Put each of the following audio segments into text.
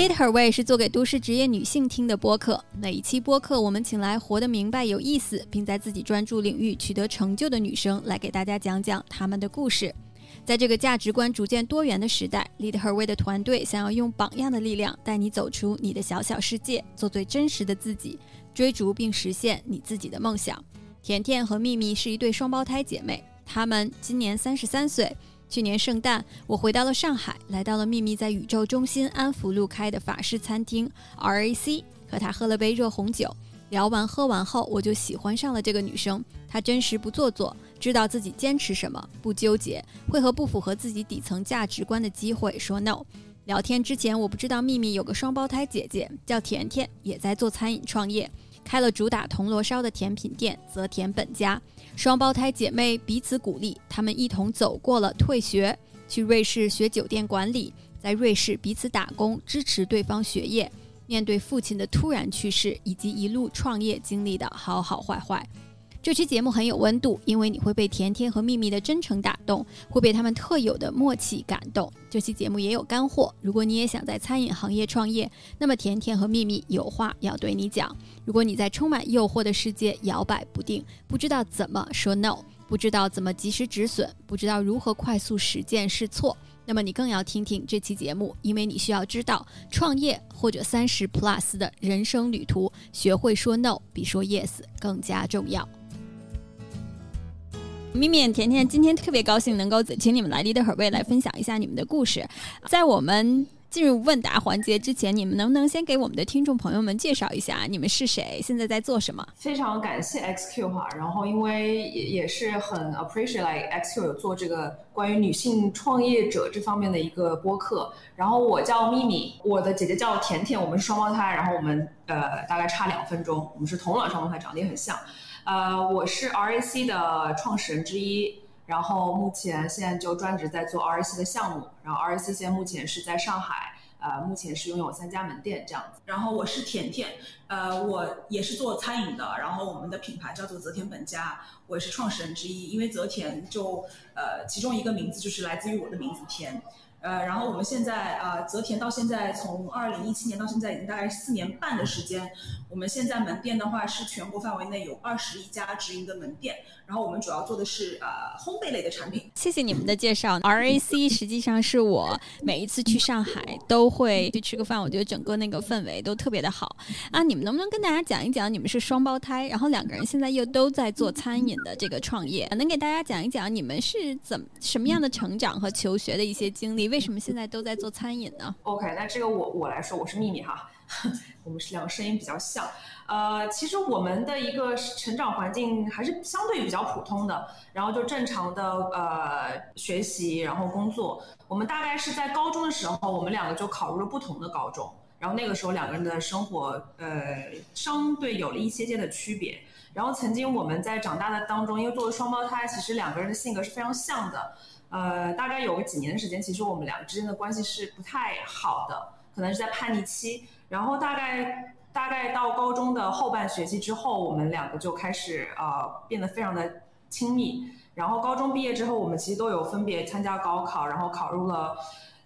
Lead Her Way 是做给都市职业女性听的播客。每一期播客，我们请来活得明白、有意思，并在自己专注领域取得成就的女生，来给大家讲讲她们的故事。在这个价值观逐渐多元的时代，Lead Her Way 的团队想要用榜样的力量，带你走出你的小小世界，做最真实的自己，追逐并实现你自己的梦想。甜甜和秘密是一对双胞胎姐妹，她们今年三十三岁。去年圣诞，我回到了上海，来到了秘密在宇宙中心安福路开的法式餐厅 RAC，和她喝了杯热红酒。聊完喝完后，我就喜欢上了这个女生。她真实不做作，知道自己坚持什么，不纠结，会和不符合自己底层价值观的机会说 no。聊天之前，我不知道秘密有个双胞胎姐姐叫甜甜，也在做餐饮创业，开了主打铜锣烧的甜品店泽田本家。双胞胎姐妹彼此鼓励，她们一同走过了退学，去瑞士学酒店管理，在瑞士彼此打工，支持对方学业。面对父亲的突然去世，以及一路创业经历的好好坏坏。这期节目很有温度，因为你会被甜甜和秘密的真诚打动，会被他们特有的默契感动。这期节目也有干货，如果你也想在餐饮行业创业，那么甜甜和秘密有话要对你讲。如果你在充满诱惑的世界摇摆不定，不知道怎么说 no，不知道怎么及时止损，不知道如何快速实践试错，那么你更要听听这期节目，因为你需要知道创业或者三十 plus 的人生旅途，学会说 no 比说 yes 更加重要。咪咪、甜甜，今天特别高兴能够请你们来 Leader 会来分享一下你们的故事。在我们进入问答环节之前，你们能不能先给我们的听众朋友们介绍一下你们是谁，现在在做什么？非常感谢 XQ 哈，然后因为也也是很 appreciate XQ 有做这个关于女性创业者这方面的一个播客。然后我叫咪咪，我的姐姐叫甜甜，我们是双胞胎，然后我们呃大概差两分钟，我们是同卵双胞胎，长得也很像。呃，我是 RAC 的创始人之一，然后目前现在就专职在做 RAC 的项目，然后 RAC 现在目前是在上海，呃，目前是拥有三家门店这样子。然后我是甜甜，呃，我也是做餐饮的，然后我们的品牌叫做泽田本家，我也是创始人之一，因为泽田就呃其中一个名字就是来自于我的名字甜。呃，然后我们现在啊，泽田到现在从二零一七年到现在已经大概四年半的时间。我们现在门店的话是全国范围内有二十一家直营的门店。然后我们主要做的是呃烘焙类的产品。谢谢你们的介绍。RAC 实际上是我每一次去上海都会去吃个饭，我觉得整个那个氛围都特别的好啊。你们能不能跟大家讲一讲，你们是双胞胎，然后两个人现在又都在做餐饮的这个创业，能给大家讲一讲你们是怎么什么样的成长和求学的一些经历？为什么现在都在做餐饮呢？OK，那这个我我来说，我是秘密哈，我们是两个声音比较像。呃，其实我们的一个成长环境还是相对比较普通的，然后就正常的呃学习，然后工作。我们大概是在高中的时候，我们两个就考入了不同的高中，然后那个时候两个人的生活呃相对有了一些些的区别。然后曾经我们在长大的当中，因为作为双胞胎，其实两个人的性格是非常像的。呃，大概有个几年的时间，其实我们两个之间的关系是不太好的，可能是在叛逆期。然后大概。大概到高中的后半学期之后，我们两个就开始呃变得非常的亲密。然后高中毕业之后，我们其实都有分别参加高考，然后考入了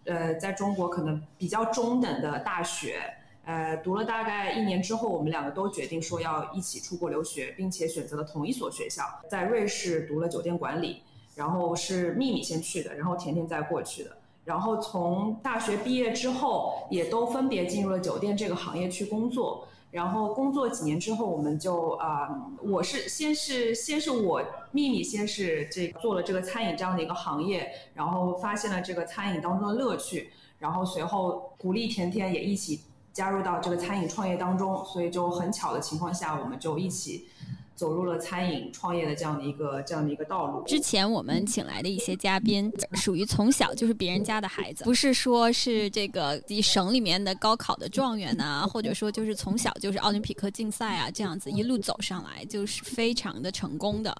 呃在中国可能比较中等的大学。呃，读了大概一年之后，我们两个都决定说要一起出国留学，并且选择了同一所学校，在瑞士读了酒店管理。然后是秘密先去的，然后甜甜再过去的。然后从大学毕业之后，也都分别进入了酒店这个行业去工作。然后工作几年之后，我们就啊，我是先是先是我秘密先是这个做了这个餐饮这样的一个行业，然后发现了这个餐饮当中的乐趣，然后随后鼓励甜甜也一起加入到这个餐饮创业当中，所以就很巧的情况下，我们就一起。走入了餐饮创业的这样的一个这样的一个道路。之前我们请来的一些嘉宾，属于从小就是别人家的孩子，不是说是这个省里面的高考的状元呐，或者说就是从小就是奥林匹克竞赛啊这样子一路走上来，就是非常的成功的。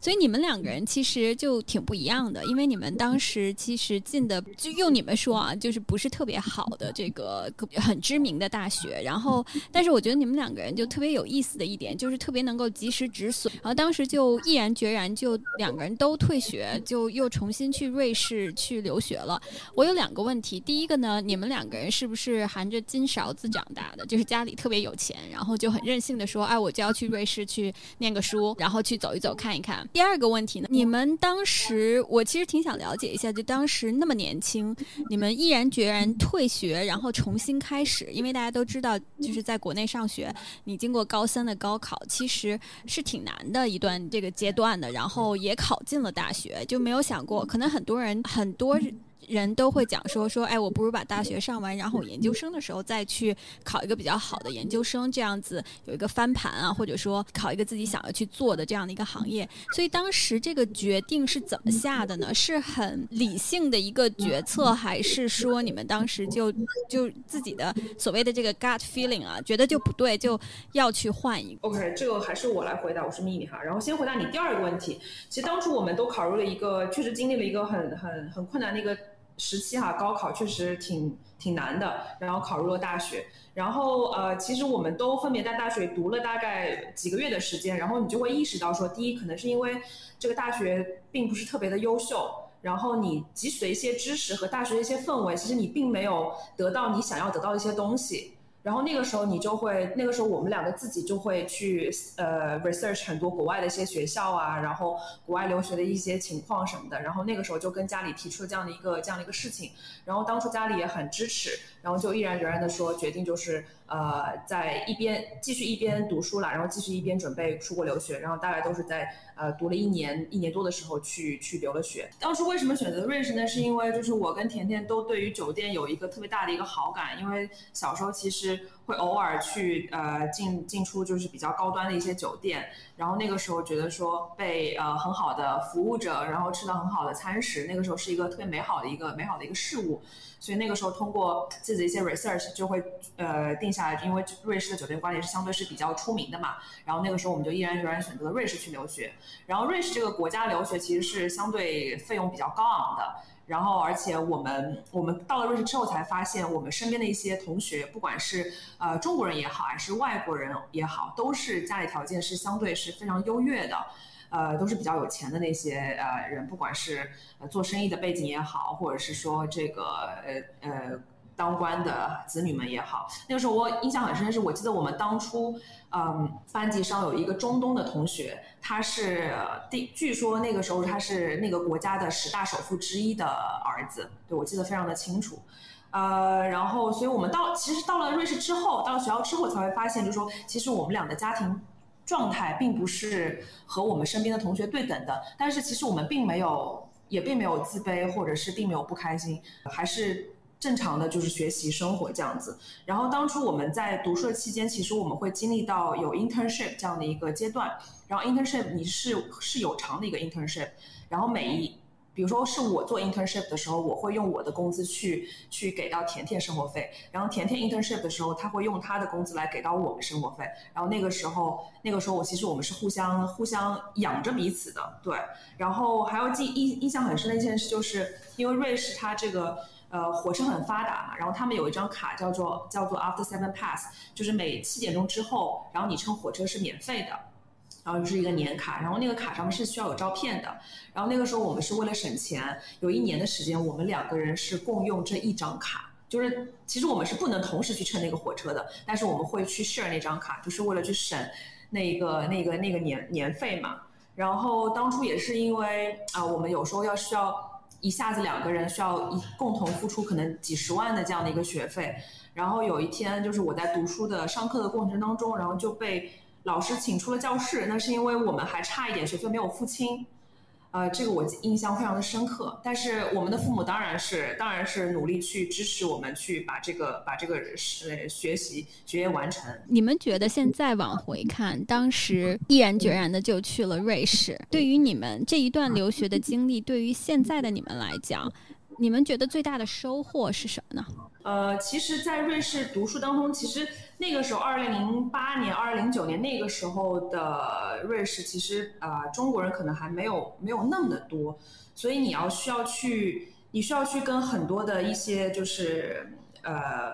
所以你们两个人其实就挺不一样的，因为你们当时其实进的，就用你们说啊，就是不是特别好的这个很知名的大学。然后，但是我觉得你们两个人就特别有意思的一点，就是特别能够及时。失止损，然后当时就毅然决然就两个人都退学，就又重新去瑞士去留学了。我有两个问题，第一个呢，你们两个人是不是含着金勺子长大的？就是家里特别有钱，然后就很任性的说，哎，我就要去瑞士去念个书，然后去走一走看一看。第二个问题呢，你们当时我其实挺想了解一下，就当时那么年轻，你们毅然决然退学，然后重新开始，因为大家都知道，就是在国内上学，你经过高三的高考，其实是挺难的一段这个阶段的，然后也考进了大学，就没有想过，可能很多人很多。人都会讲说说，哎，我不如把大学上完，然后我研究生的时候再去考一个比较好的研究生，这样子有一个翻盘啊，或者说考一个自己想要去做的这样的一个行业。所以当时这个决定是怎么下的呢？是很理性的一个决策，还是说你们当时就就自己的所谓的这个 gut feeling 啊，觉得就不对，就要去换一个？OK，这个还是我来回答，我是秘密哈。然后先回答你第二个问题，其实当初我们都考入了一个，确实经历了一个很很很困难的一个。时期哈，高考确实挺挺难的，然后考入了大学，然后呃，其实我们都分别在大学读了大概几个月的时间，然后你就会意识到说，第一，可能是因为这个大学并不是特别的优秀，然后你汲取的一些知识和大学的一些氛围，其实你并没有得到你想要得到的一些东西。然后那个时候你就会，那个时候我们两个自己就会去呃 research 很多国外的一些学校啊，然后国外留学的一些情况什么的。然后那个时候就跟家里提出了这样的一个这样的一个事情。然后当初家里也很支持，然后就毅然决然的说决定就是呃在一边继续一边读书了，然后继续一边准备出国留学。然后大概都是在呃读了一年一年多的时候去去留了学。当初为什么选择瑞士呢？是因为就是我跟甜甜都对于酒店有一个特别大的一个好感，因为小时候其实。会偶尔去呃进进出就是比较高端的一些酒店，然后那个时候觉得说被呃很好的服务着，然后吃到很好的餐食，那个时候是一个特别美好的一个美好的一个事物。所以那个时候通过自己的一些 research 就会呃定下来，因为瑞士的酒店管理是相对是比较出名的嘛。然后那个时候我们就毅然决然选择了瑞士去留学。然后瑞士这个国家留学其实是相对费用比较高昂的。然后，而且我们我们到了瑞士之后才发现，我们身边的一些同学，不管是呃中国人也好，还是外国人也好，都是家里条件是相对是非常优越的，呃，都是比较有钱的那些呃人，不管是呃做生意的背景也好，或者是说这个呃呃。当官的子女们也好，那个时候我印象很深，是我记得我们当初，嗯，班级上有一个中东的同学，他是第，据说那个时候他是那个国家的十大首富之一的儿子，对我记得非常的清楚，呃，然后，所以我们到其实到了瑞士之后，到了学校之后才会发现，就是说，其实我们俩的家庭状态并不是和我们身边的同学对等的，但是其实我们并没有，也并没有自卑，或者是并没有不开心，还是。正常的就是学习生活这样子，然后当初我们在读书的期间，其实我们会经历到有 internship 这样的一个阶段，然后 internship 你是是有偿的一个 internship，然后每一，比如说是我做 internship 的时候，我会用我的工资去去给到甜甜生活费，然后甜甜 internship 的时候，他会用他的工资来给到我们生活费，然后那个时候那个时候我其实我们是互相互相养着彼此的，对，然后还要记印印象很深的一件事，就是因为瑞士它这个。呃，火车很发达嘛，然后他们有一张卡叫做叫做 After Seven Pass，就是每七点钟之后，然后你乘火车是免费的，然后就是一个年卡，然后那个卡上面是需要有照片的，然后那个时候我们是为了省钱，有一年的时间我们两个人是共用这一张卡，就是其实我们是不能同时去乘那个火车的，但是我们会去 share 那张卡，就是为了去省那个那个那个年年费嘛，然后当初也是因为啊，我们有时候要需要。一下子两个人需要一共同付出可能几十万的这样的一个学费，然后有一天就是我在读书的上课的过程当中，然后就被老师请出了教室，那是因为我们还差一点学费没有付清。呃，这个我印象非常的深刻，但是我们的父母当然是，当然是努力去支持我们去把这个把这个是学习学业完成。你们觉得现在往回看，当时毅然决然的就去了瑞士，对于你们这一段留学的经历，对于现在的你们来讲，你们觉得最大的收获是什么呢？呃，其实，在瑞士读书当中，其实。那个时候，二零零八年、二零零九年那个时候的瑞士，其实呃，中国人可能还没有没有那么的多，所以你要需要去，你需要去跟很多的一些就是呃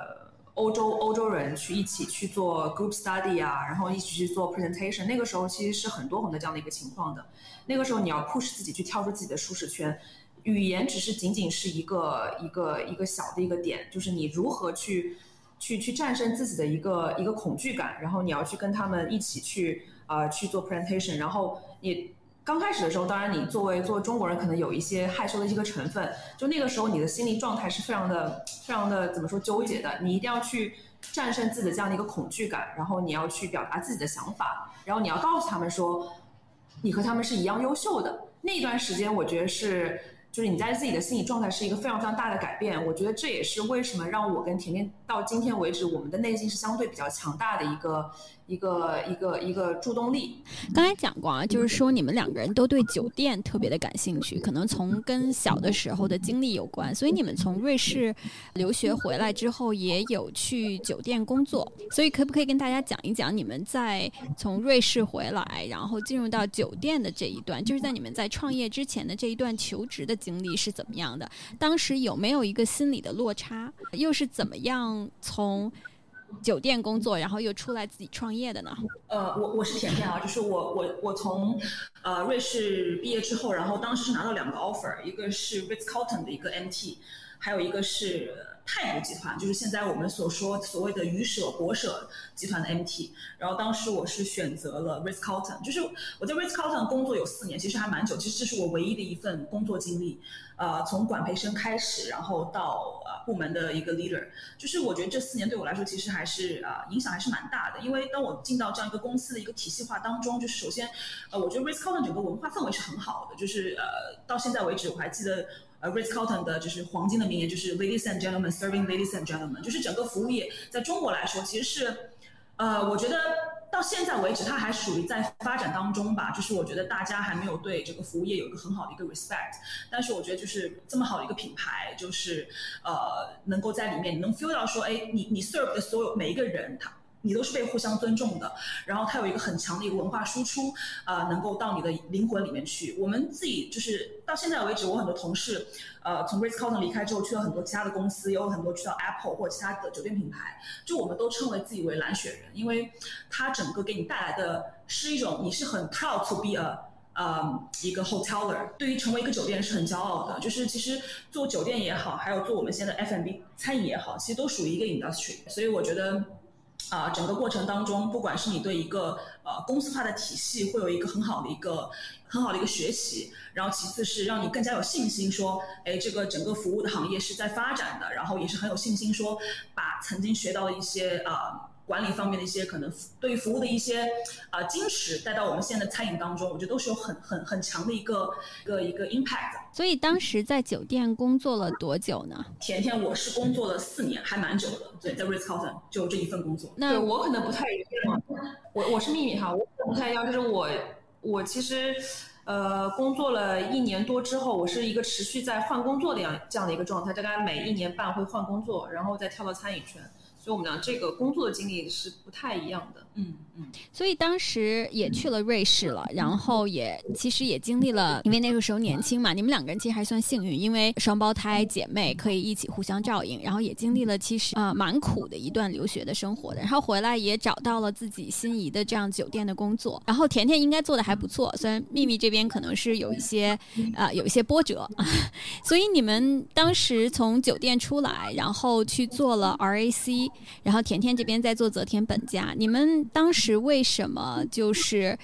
欧洲欧洲人去一起去做 group study 啊，然后一起去做 presentation。那个时候其实是很多很多这样的一个情况的。那个时候你要 push 自己去跳出自己的舒适圈，语言只是仅仅是一个一个一个小的一个点，就是你如何去去去战胜自己的一个一个恐惧感，然后你要去跟他们一起去呃去做 presentation，然后你。刚开始的时候，当然你作为作为中国人，可能有一些害羞的一个成分。就那个时候，你的心理状态是非常的、非常的怎么说纠结的。你一定要去战胜自己的这样的一个恐惧感，然后你要去表达自己的想法，然后你要告诉他们说，你和他们是一样优秀的。那段时间，我觉得是。就是你在自己的心理状态是一个非常非常大的改变，我觉得这也是为什么让我跟甜甜到今天为止，我们的内心是相对比较强大的一个一个一个一个助动力。刚才讲过啊，就是说你们两个人都对酒店特别的感兴趣，可能从跟小的时候的经历有关，所以你们从瑞士留学回来之后也有去酒店工作，所以可不可以跟大家讲一讲你们在从瑞士回来，然后进入到酒店的这一段，就是在你们在创业之前的这一段求职的。经历是怎么样的？当时有没有一个心理的落差？又是怎么样从酒店工作，然后又出来自己创业的呢？呃，我我是甜甜啊，就是我我我从呃瑞士毕业之后，然后当时是拿到两个 offer，一个是 Ritz Carlton 的一个 MT，还有一个是。泰国集团就是现在我们所说所谓的鱼舍博舍集团的 MT，然后当时我是选择了 Ritz Carlton，就是我在 Ritz Carlton 工作有四年，其实还蛮久，其实这是我唯一的一份工作经历，呃，从管培生开始，然后到呃部门的一个 leader，就是我觉得这四年对我来说其实还是啊影响还是蛮大的，因为当我进到这样一个公司的一个体系化当中，就是首先呃我觉得 Ritz Carlton 整个文化氛围是很好的，就是呃到现在为止我还记得。，Ritz Carlton 的就是黄金的名言，就是 Ladies and gentlemen serving ladies and gentlemen，就是整个服务业在中国来说，其实是，呃，我觉得到现在为止，它还属于在发展当中吧。就是我觉得大家还没有对这个服务业有一个很好的一个 respect。但是我觉得就是这么好的一个品牌，就是呃，能够在里面能 feel 到说，哎，你你 serve 的所有每一个人，他。你都是被互相尊重的，然后它有一个很强的一个文化输出，呃，能够到你的灵魂里面去。我们自己就是到现在为止，我很多同事，呃，从 Ritz Carlton 离开之后，去了很多其他的公司，也有很多去到 Apple 或其他的酒店品牌，就我们都称为自己为蓝雪人，因为它整个给你带来的是一种你是很 proud to be a，呃，一个 hoteler，对于成为一个酒店是很骄傲的。就是其实做酒店也好，还有做我们现在 F&B 餐饮也好，其实都属于一个 industry，所以我觉得。啊，整个过程当中，不管是你对一个呃公司化的体系会有一个很好的一个很好的一个学习，然后其次是让你更加有信心说，哎，这个整个服务的行业是在发展的，然后也是很有信心说，把曾经学到的一些啊。管理方面的一些可能对于服务的一些啊矜持带到我们现在的餐饮当中，我觉得都是有很很很强的一个一个一个 impact。所以当时在酒店工作了多久呢？甜甜，我是工作了四年，还蛮久的。对，在 Ritz Carlton 就这一份工作。那我可能不太一样，我我是秘密哈，我不太一样，就是我我其实呃工作了一年多之后，我是一个持续在换工作的样这样的一个状态，大概每一年半会换工作，然后再跳到餐饮圈。所以我们俩这个工作的经历是不太一样的，嗯嗯。所以当时也去了瑞士了，然后也其实也经历了，因为那个时候年轻嘛，你们两个人其实还算幸运，因为双胞胎姐妹可以一起互相照应，然后也经历了其实啊蛮苦的一段留学的生活的，然后回来也找到了自己心仪的这样酒店的工作，然后甜甜应该做的还不错，虽然秘密这边可能是有一些啊有一些波折，所以你们当时从酒店出来，然后去做了 RAC。然后甜甜这边在做泽田本家，你们当时为什么就是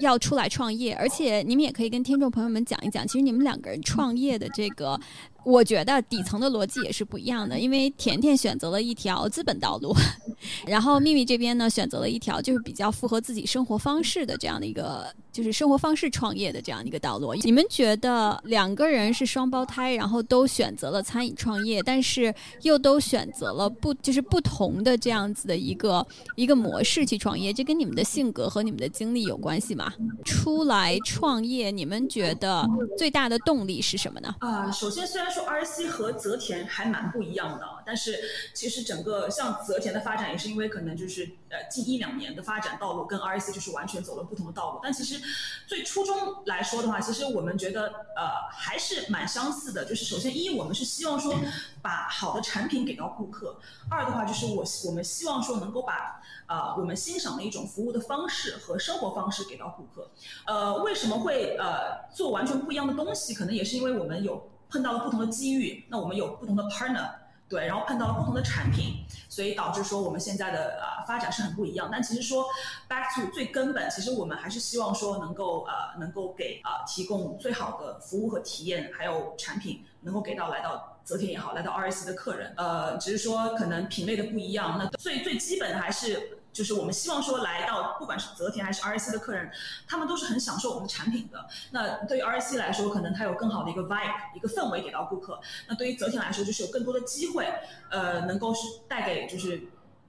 要出来创业？而且你们也可以跟听众朋友们讲一讲，其实你们两个人创业的这个。我觉得底层的逻辑也是不一样的，因为甜甜选择了一条资本道路，然后秘密这边呢选择了一条就是比较符合自己生活方式的这样的一个就是生活方式创业的这样的一个道路。你们觉得两个人是双胞胎，然后都选择了餐饮创业，但是又都选择了不就是不同的这样子的一个一个模式去创业，这跟你们的性格和你们的经历有关系吗？出来创业，你们觉得最大的动力是什么呢？啊，首先虽然。说 RC 和泽田还蛮不一样的，但是其实整个像泽田的发展也是因为可能就是呃近一两年的发展道路跟 RC 就是完全走了不同的道路。但其实最初衷来说的话，其实我们觉得呃还是蛮相似的。就是首先一，我们是希望说把好的产品给到顾客；二的话就是我我们希望说能够把呃我们欣赏的一种服务的方式和生活方式给到顾客。呃，为什么会呃做完全不一样的东西？可能也是因为我们有。碰到了不同的机遇，那我们有不同的 partner，对，然后碰到了不同的产品，所以导致说我们现在的呃发展是很不一样。但其实说 back to 最根本，其实我们还是希望说能够呃能够给呃提供最好的服务和体验，还有产品能够给到来到泽田也好，来到 R S 的客人，呃，只是说可能品类的不一样。那最最基本的还是。就是我们希望说，来到不管是泽田还是 R C 的客人，他们都是很享受我们的产品的。那对于 R C 来说，可能它有更好的一个 vibe，一个氛围给到顾客。那对于泽田来说，就是有更多的机会，呃，能够是带给就是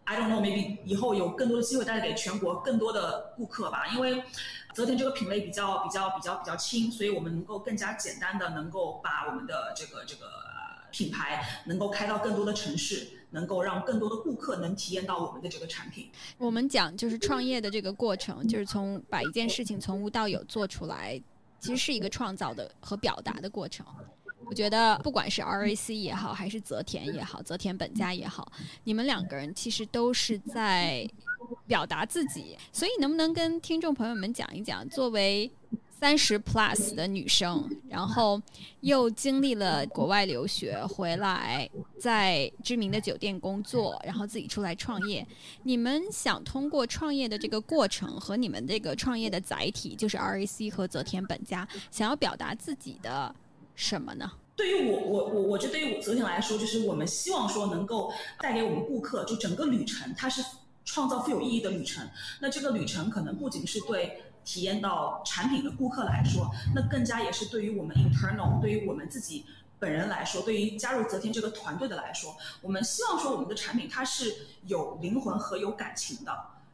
I don't know maybe 以后有更多的机会带给全国更多的顾客吧。因为泽田这个品类比较比较比较比较轻，所以我们能够更加简单的能够把我们的这个这个品牌能够开到更多的城市。能够让更多的顾客能体验到我们的这个产品。我们讲就是创业的这个过程，就是从把一件事情从无到有做出来，其实是一个创造的和表达的过程。我觉得不管是 RAC 也好，还是泽田也好，泽田本家也好，你们两个人其实都是在表达自己。所以能不能跟听众朋友们讲一讲，作为？三十 plus 的女生，然后又经历了国外留学回来，在知名的酒店工作，然后自己出来创业。你们想通过创业的这个过程和你们这个创业的载体，就是 RAC 和泽田本家，想要表达自己的什么呢？对于我，我我我觉得对于我泽田来说，就是我们希望说能够带给我们顾客，就整个旅程，它是创造富有意义的旅程。那这个旅程可能不仅是对。体验到产品的顾客来说，那更加也是对于我们 internal，对于我们自己本人来说，对于加入泽天这个团队的来说，我们希望说我们的产品它是有灵魂和有感情的。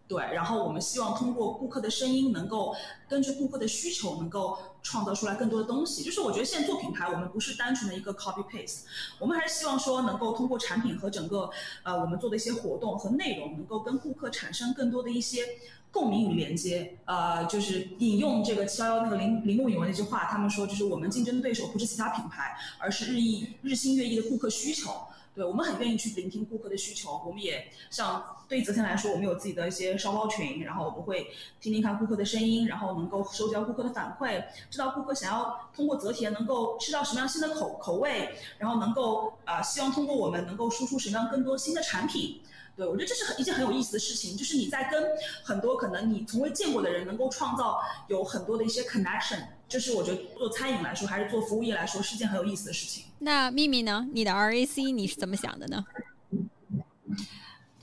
对，然后我们希望通过顾客的声音，能够根据顾客的需求，能够创造出来更多的东西。就是我觉得现在做品牌，我们不是单纯的一个 copy paste，我们还是希望说能够通过产品和整个呃我们做的一些活动和内容，能够跟顾客产生更多的一些共鸣与连接。呃，就是引用这个七幺幺那个铃铃木允文那句话，他们说就是我们竞争对手不是其他品牌，而是日益日新月异的顾客需求。对我们很愿意去聆听顾客的需求，我们也像对泽天来说，我们有自己的一些烧包群，然后我们会听听看顾客的声音，然后能够收集到顾客的反馈，知道顾客想要通过泽田能够吃到什么样新的口口味，然后能够啊希望通过我们能够输出什么样更多新的产品。对我觉得这是很一件很有意思的事情，就是你在跟很多可能你从未见过的人，能够创造有很多的一些 connection。就是我觉得做餐饮来说，还是做服务业来说，是件很有意思的事情。那秘密呢？你的 RAC 你是怎么想的呢？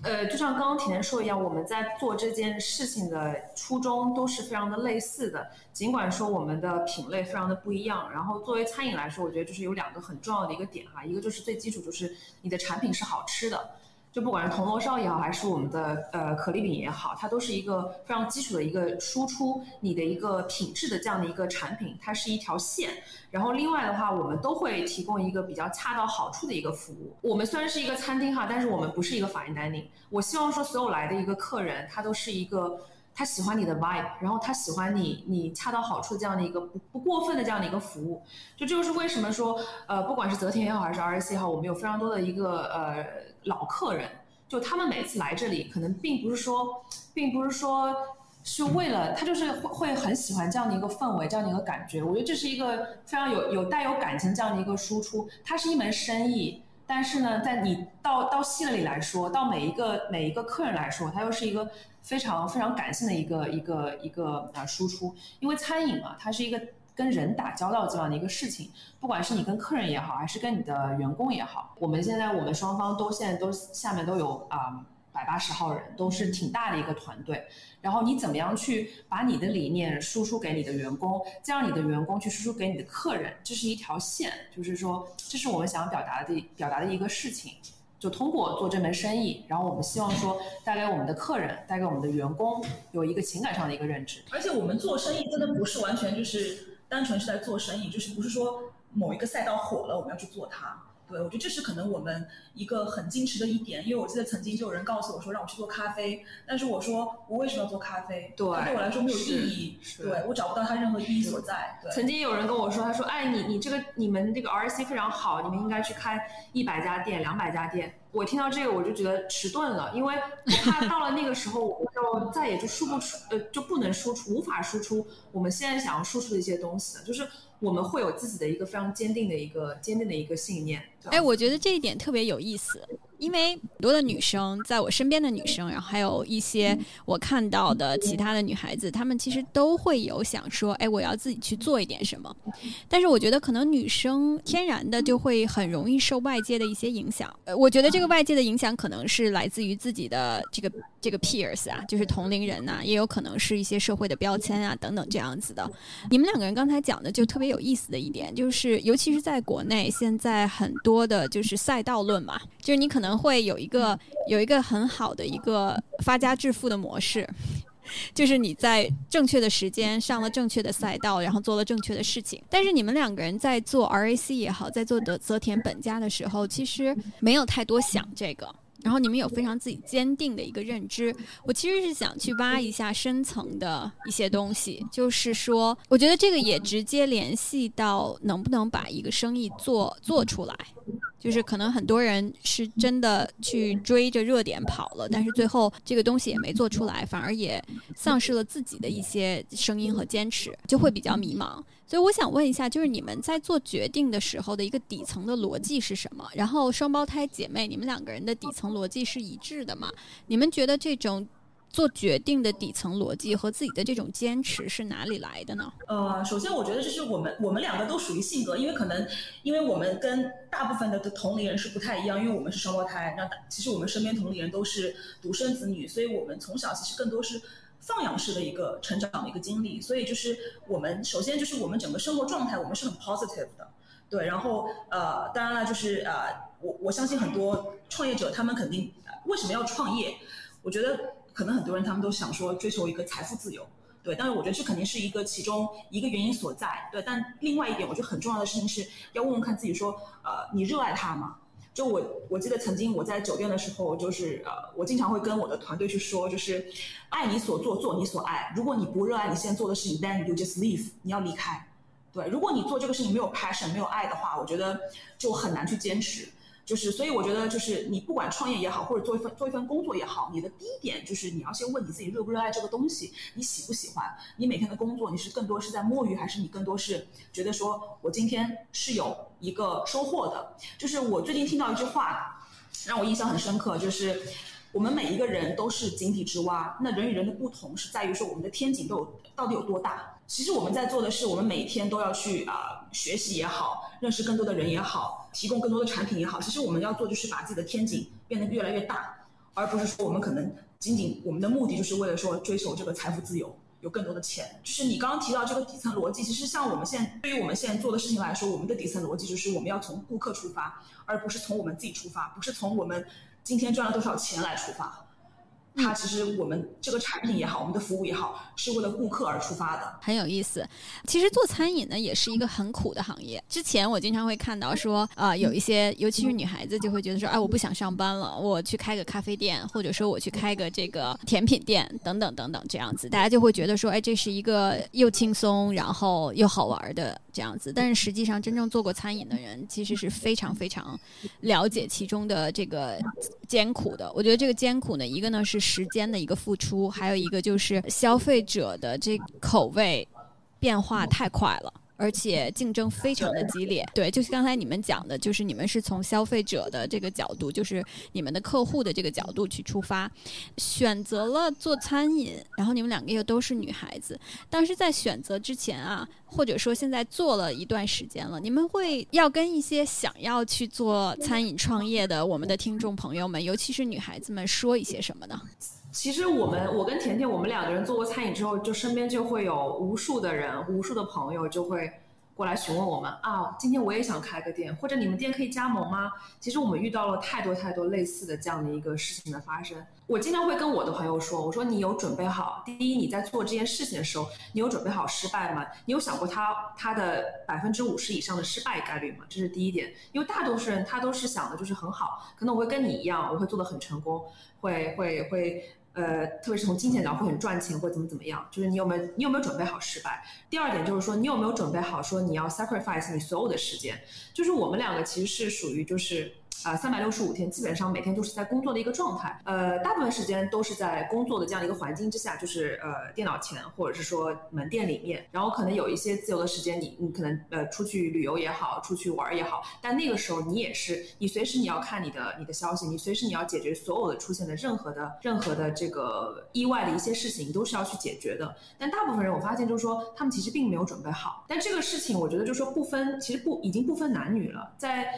呃，就像刚刚甜甜说一样，我们在做这件事情的初衷都是非常的类似的。尽管说我们的品类非常的不一样，然后作为餐饮来说，我觉得就是有两个很重要的一个点哈，一个就是最基础，就是你的产品是好吃的。就不管是铜锣烧也好，还是我们的呃可丽饼也好，它都是一个非常基础的一个输出你的一个品质的这样的一个产品，它是一条线。然后另外的话，我们都会提供一个比较恰到好处的一个服务。我们虽然是一个餐厅哈，但是我们不是一个法印 dining。我希望说所有来的一个客人，他都是一个。他喜欢你的 vibe，然后他喜欢你，你恰到好处这样的一个不不过分的这样的一个服务，就这就是为什么说，呃，不管是泽田也好，还是 RSC 也好，我们有非常多的一个呃老客人，就他们每次来这里，可能并不是说，并不是说是为了他就是会会很喜欢这样的一个氛围，这样的一个感觉。我觉得这是一个非常有有带有感情这样的一个输出，它是一门生意。但是呢，在你到到细了里来说，到每一个每一个客人来说，它又是一个非常非常感性的一个一个一个啊输出。因为餐饮嘛，它是一个跟人打交道这样的一个事情，不管是你跟客人也好，还是跟你的员工也好，我们现在我们双方都现在都下面都有啊。百八十号人都是挺大的一个团队，然后你怎么样去把你的理念输出给你的员工，再让你的员工去输出给你的客人，这是一条线，就是说这是我们想要表达的表达的一个事情。就通过做这门生意，然后我们希望说带给我们的客人，带给我们的员工有一个情感上的一个认知。而且我们做生意真的不是完全就是单纯是在做生意，就是不是说。某一个赛道火了，我们要去做它。对，我觉得这是可能我们一个很矜持的一点，因为我记得曾经就有人告诉我说让我去做咖啡，但是我说我为什么要做咖啡？对，对我来说没有意义，对我找不到它任何意义所在。对，曾经有人跟我说，他说，哎，你你这个你们这个 RC 非常好，你们应该去开一百家店、两百家店。我听到这个我就觉得迟钝了，因为怕到了那个时候，我们就再也就输不出，呃，就不能输出，无法输出我们现在想要输出的一些东西，就是。我们会有自己的一个非常坚定的一个坚定的一个信念。哎，我觉得这一点特别有意思。因为很多的女生，在我身边的女生，然后还有一些我看到的其他的女孩子，她们其实都会有想说，哎，我要自己去做一点什么。但是我觉得可能女生天然的就会很容易受外界的一些影响。呃，我觉得这个外界的影响可能是来自于自己的这个这个 peers 啊，就是同龄人呐，也有可能是一些社会的标签啊等等这样子的。你们两个人刚才讲的就特别有意思的一点，就是尤其是在国内，现在很多的就是赛道论嘛，就是你可能。可能会有一个有一个很好的一个发家致富的模式，就是你在正确的时间上了正确的赛道，然后做了正确的事情。但是你们两个人在做 RAC 也好，在做的泽田本家的时候，其实没有太多想这个。然后你们有非常自己坚定的一个认知。我其实是想去挖一下深层的一些东西，就是说，我觉得这个也直接联系到能不能把一个生意做做出来。就是可能很多人是真的去追着热点跑了，但是最后这个东西也没做出来，反而也丧失了自己的一些声音和坚持，就会比较迷茫。所以我想问一下，就是你们在做决定的时候的一个底层的逻辑是什么？然后双胞胎姐妹，你们两个人的底层逻辑是一致的吗？你们觉得这种？做决定的底层逻辑和自己的这种坚持是哪里来的呢？呃，首先我觉得这是我们我们两个都属于性格，因为可能因为我们跟大部分的同龄人是不太一样，因为我们是双胞胎，那其实我们身边同龄人都是独生子女，所以我们从小其实更多是放养式的一个成长的一个经历，所以就是我们首先就是我们整个生活状态我们是很 positive 的，对，然后呃，当然了，就是呃，我我相信很多创业者他们肯定为什么要创业，我觉得。可能很多人他们都想说追求一个财富自由，对，但是我觉得这肯定是一个其中一个原因所在，对。但另外一点，我觉得很重要的事情是要问问看自己说，呃，你热爱它吗？就我我记得曾经我在酒店的时候，就是呃，我经常会跟我的团队去说，就是爱你所做，做你所爱。如果你不热爱你现在做的事情，then you just leave，你要离开。对，如果你做这个事情没有 passion，没有爱的话，我觉得就很难去坚持。就是，所以我觉得，就是你不管创业也好，或者做一份做一份工作也好，你的第一点就是你要先问你自己热不热爱这个东西，你喜不喜欢？你每天的工作，你是更多是在摸鱼，还是你更多是觉得说我今天是有一个收获的？就是我最近听到一句话，让我印象很深刻，就是我们每一个人都是井底之蛙，那人与人的不同是在于说我们的天井都有到底有多大？其实我们在做的是，我们每天都要去啊学习也好，认识更多的人也好，提供更多的产品也好。其实我们要做就是把自己的天井变得越来越大，而不是说我们可能仅仅我们的目的就是为了说追求这个财富自由，有更多的钱。就是你刚刚提到这个底层逻辑，其实像我们现在对于我们现在做的事情来说，我们的底层逻辑就是我们要从顾客出发，而不是从我们自己出发，不是从我们今天赚了多少钱来出发。它其实我们这个产品也好，我们的服务也好，是为了顾客而出发的，很有意思。其实做餐饮呢，也是一个很苦的行业。之前我经常会看到说，啊，有一些尤其是女孩子就会觉得说，哎，我不想上班了，我去开个咖啡店，或者说我去开个这个甜品店，等等等等这样子，大家就会觉得说，哎，这是一个又轻松然后又好玩的这样子。但是实际上，真正做过餐饮的人，其实是非常非常了解其中的这个艰苦的。我觉得这个艰苦呢，一个呢是。时间的一个付出，还有一个就是消费者的这口味变化太快了。而且竞争非常的激烈，对，就是刚才你们讲的，就是你们是从消费者的这个角度，就是你们的客户的这个角度去出发，选择了做餐饮，然后你们两个又都是女孩子，但是在选择之前啊，或者说现在做了一段时间了，你们会要跟一些想要去做餐饮创业的我们的听众朋友们，尤其是女孩子们说一些什么呢？其实我们，我跟甜甜，我们两个人做过餐饮之后，就身边就会有无数的人，无数的朋友就会过来询问我们啊，今天我也想开个店，或者你们店可以加盟吗？其实我们遇到了太多太多类似的这样的一个事情的发生。我经常会跟我的朋友说，我说你有准备好？第一，你在做这件事情的时候，你有准备好失败吗？你有想过他他的百分之五十以上的失败概率吗？这是第一点。因为大多数人他都是想的就是很好，可能我会跟你一样，我会做的很成功，会会会。呃，特别是从金钱角度会很赚钱，或怎么怎么样，就是你有没有你有没有准备好失败？第二点就是说，你有没有准备好说你要 sacrifice 你所有的时间？就是我们两个其实是属于就是。啊，三百六十五天，基本上每天都是在工作的一个状态。呃，大部分时间都是在工作的这样一个环境之下，就是呃电脑前或者是说门店里面。然后可能有一些自由的时间，你你可能呃出去旅游也好，出去玩也好。但那个时候你也是，你随时你要看你的你的消息，你随时你要解决所有的出现的任何的任何的这个意外的一些事情，都是要去解决的。但大部分人我发现就是说，他们其实并没有准备好。但这个事情我觉得就是说不分，其实不已经不分男女了，在。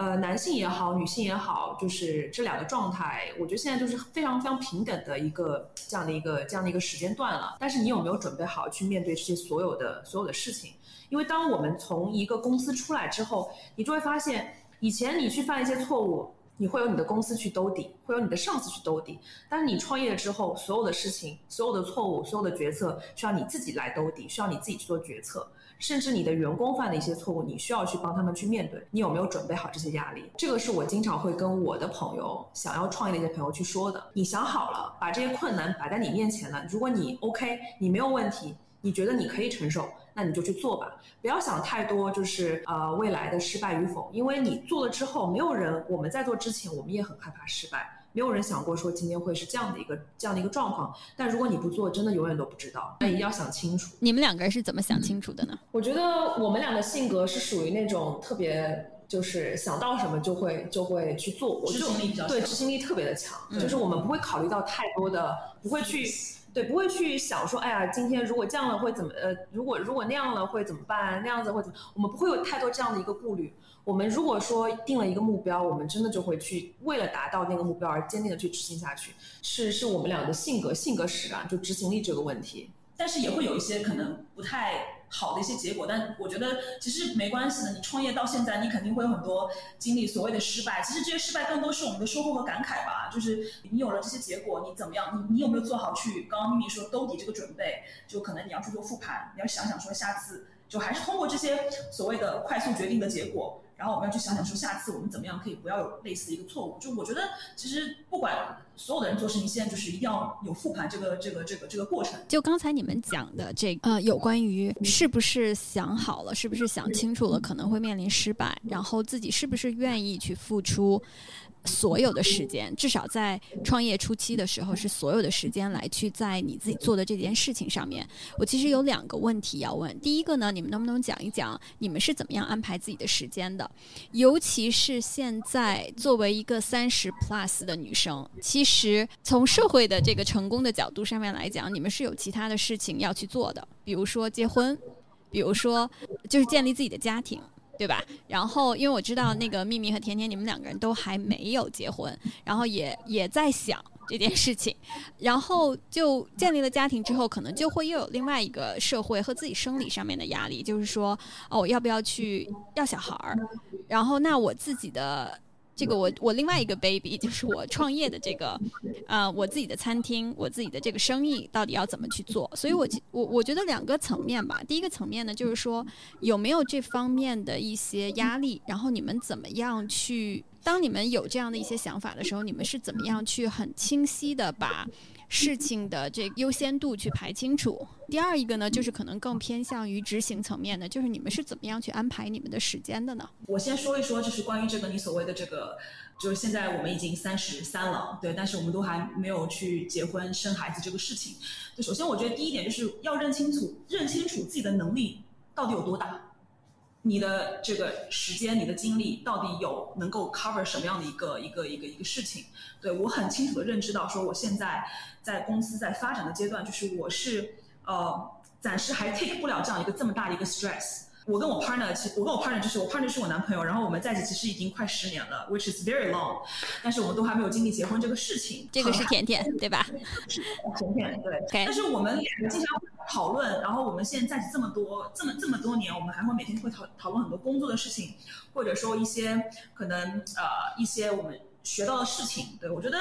呃，男性也好，女性也好，就是这两个状态，我觉得现在就是非常非常平等的一个这样的一个这样的一个时间段了。但是你有没有准备好去面对这些所有的所有的事情？因为当我们从一个公司出来之后，你就会发现，以前你去犯一些错误，你会有你的公司去兜底，会有你的上司去兜底。但是你创业之后，所有的事情、所有的错误、所有的决策，需要你自己来兜底，需要你自己去做决策。甚至你的员工犯的一些错误，你需要去帮他们去面对，你有没有准备好这些压力？这个是我经常会跟我的朋友，想要创业的一些朋友去说的。你想好了，把这些困难摆在你面前了，如果你 OK，你没有问题，你觉得你可以承受，那你就去做吧，不要想太多，就是呃未来的失败与否，因为你做了之后，没有人我们在做之前，我们也很害怕失败。没有人想过说今天会是这样的一个这样的一个状况，但如果你不做，真的永远都不知道。那一定要想清楚。你们两个人是怎么想清楚的呢？我觉得我们俩的性格是属于那种特别，就是想到什么就会就会去做。执行力比较对，执行力特别的强。就是我们不会考虑到太多的，不会去对，不会去想说，哎呀，今天如果这样了会怎么？呃，如果如果那样了会怎么办？那样子会怎么？我们不会有太多这样的一个顾虑。我们如果说定了一个目标，我们真的就会去为了达到那个目标而坚定的去执行下去，是是我们俩的性格性格使然，就执行力这个问题。但是也会有一些可能不太好的一些结果，但我觉得其实没关系的。你创业到现在，你肯定会有很多经历所谓的失败，其实这些失败更多是我们的收获和感慨吧。就是你有了这些结果，你怎么样？你你有没有做好去刚刚咪咪说兜底这个准备？就可能你要去做复盘，你要想想说下次就还是通过这些所谓的快速决定的结果。然后我们要去想想，说下次我们怎么样可以不要有类似的一个错误。就我觉得，其实不管所有的人做事情，现在就是一定要有复盘这个这个这个这个过程。就刚才你们讲的这，呃，有关于是不是想好了，是不是想清楚了，可能会面临失败，然后自己是不是愿意去付出。所有的时间，至少在创业初期的时候，是所有的时间来去在你自己做的这件事情上面。我其实有两个问题要问。第一个呢，你们能不能讲一讲你们是怎么样安排自己的时间的？尤其是现在作为一个三十 plus 的女生，其实从社会的这个成功的角度上面来讲，你们是有其他的事情要去做的，比如说结婚，比如说就是建立自己的家庭。对吧？然后，因为我知道那个秘密和甜甜，你们两个人都还没有结婚，然后也也在想这件事情，然后就建立了家庭之后，可能就会又有另外一个社会和自己生理上面的压力，就是说，哦，我要不要去要小孩儿？然后，那我自己的。这个我我另外一个 baby 就是我创业的这个，呃，我自己的餐厅，我自己的这个生意到底要怎么去做？所以，我我我觉得两个层面吧。第一个层面呢，就是说有没有这方面的一些压力，然后你们怎么样去？当你们有这样的一些想法的时候，你们是怎么样去很清晰的把？事情的这优先度去排清楚。第二一个呢，就是可能更偏向于执行层面的，就是你们是怎么样去安排你们的时间的呢？我先说一说，就是关于这个你所谓的这个，就是现在我们已经三十三了，对，但是我们都还没有去结婚生孩子这个事情。就首先我觉得第一点就是要认清楚，认清楚自己的能力到底有多大。你的这个时间，你的精力到底有能够 cover 什么样的一个一个一个一个事情？对我很清楚的认知到，说我现在在公司在发展的阶段，就是我是呃暂时还 take 不了这样一个这么大的一个 stress。我跟我 partner，其我跟我 partner 就是我 partner 是我男朋友，然后我们在一起其实已经快十年了，which is very long，但是我们都还没有经历结婚这个事情。这个是甜甜对吧？甜甜对。但是我们两个经常讨论，然后我们现在在一起这么多这么这么多年，我们还会每天会讨讨论很多工作的事情，或者说一些可能呃一些我们学到的事情。对我觉得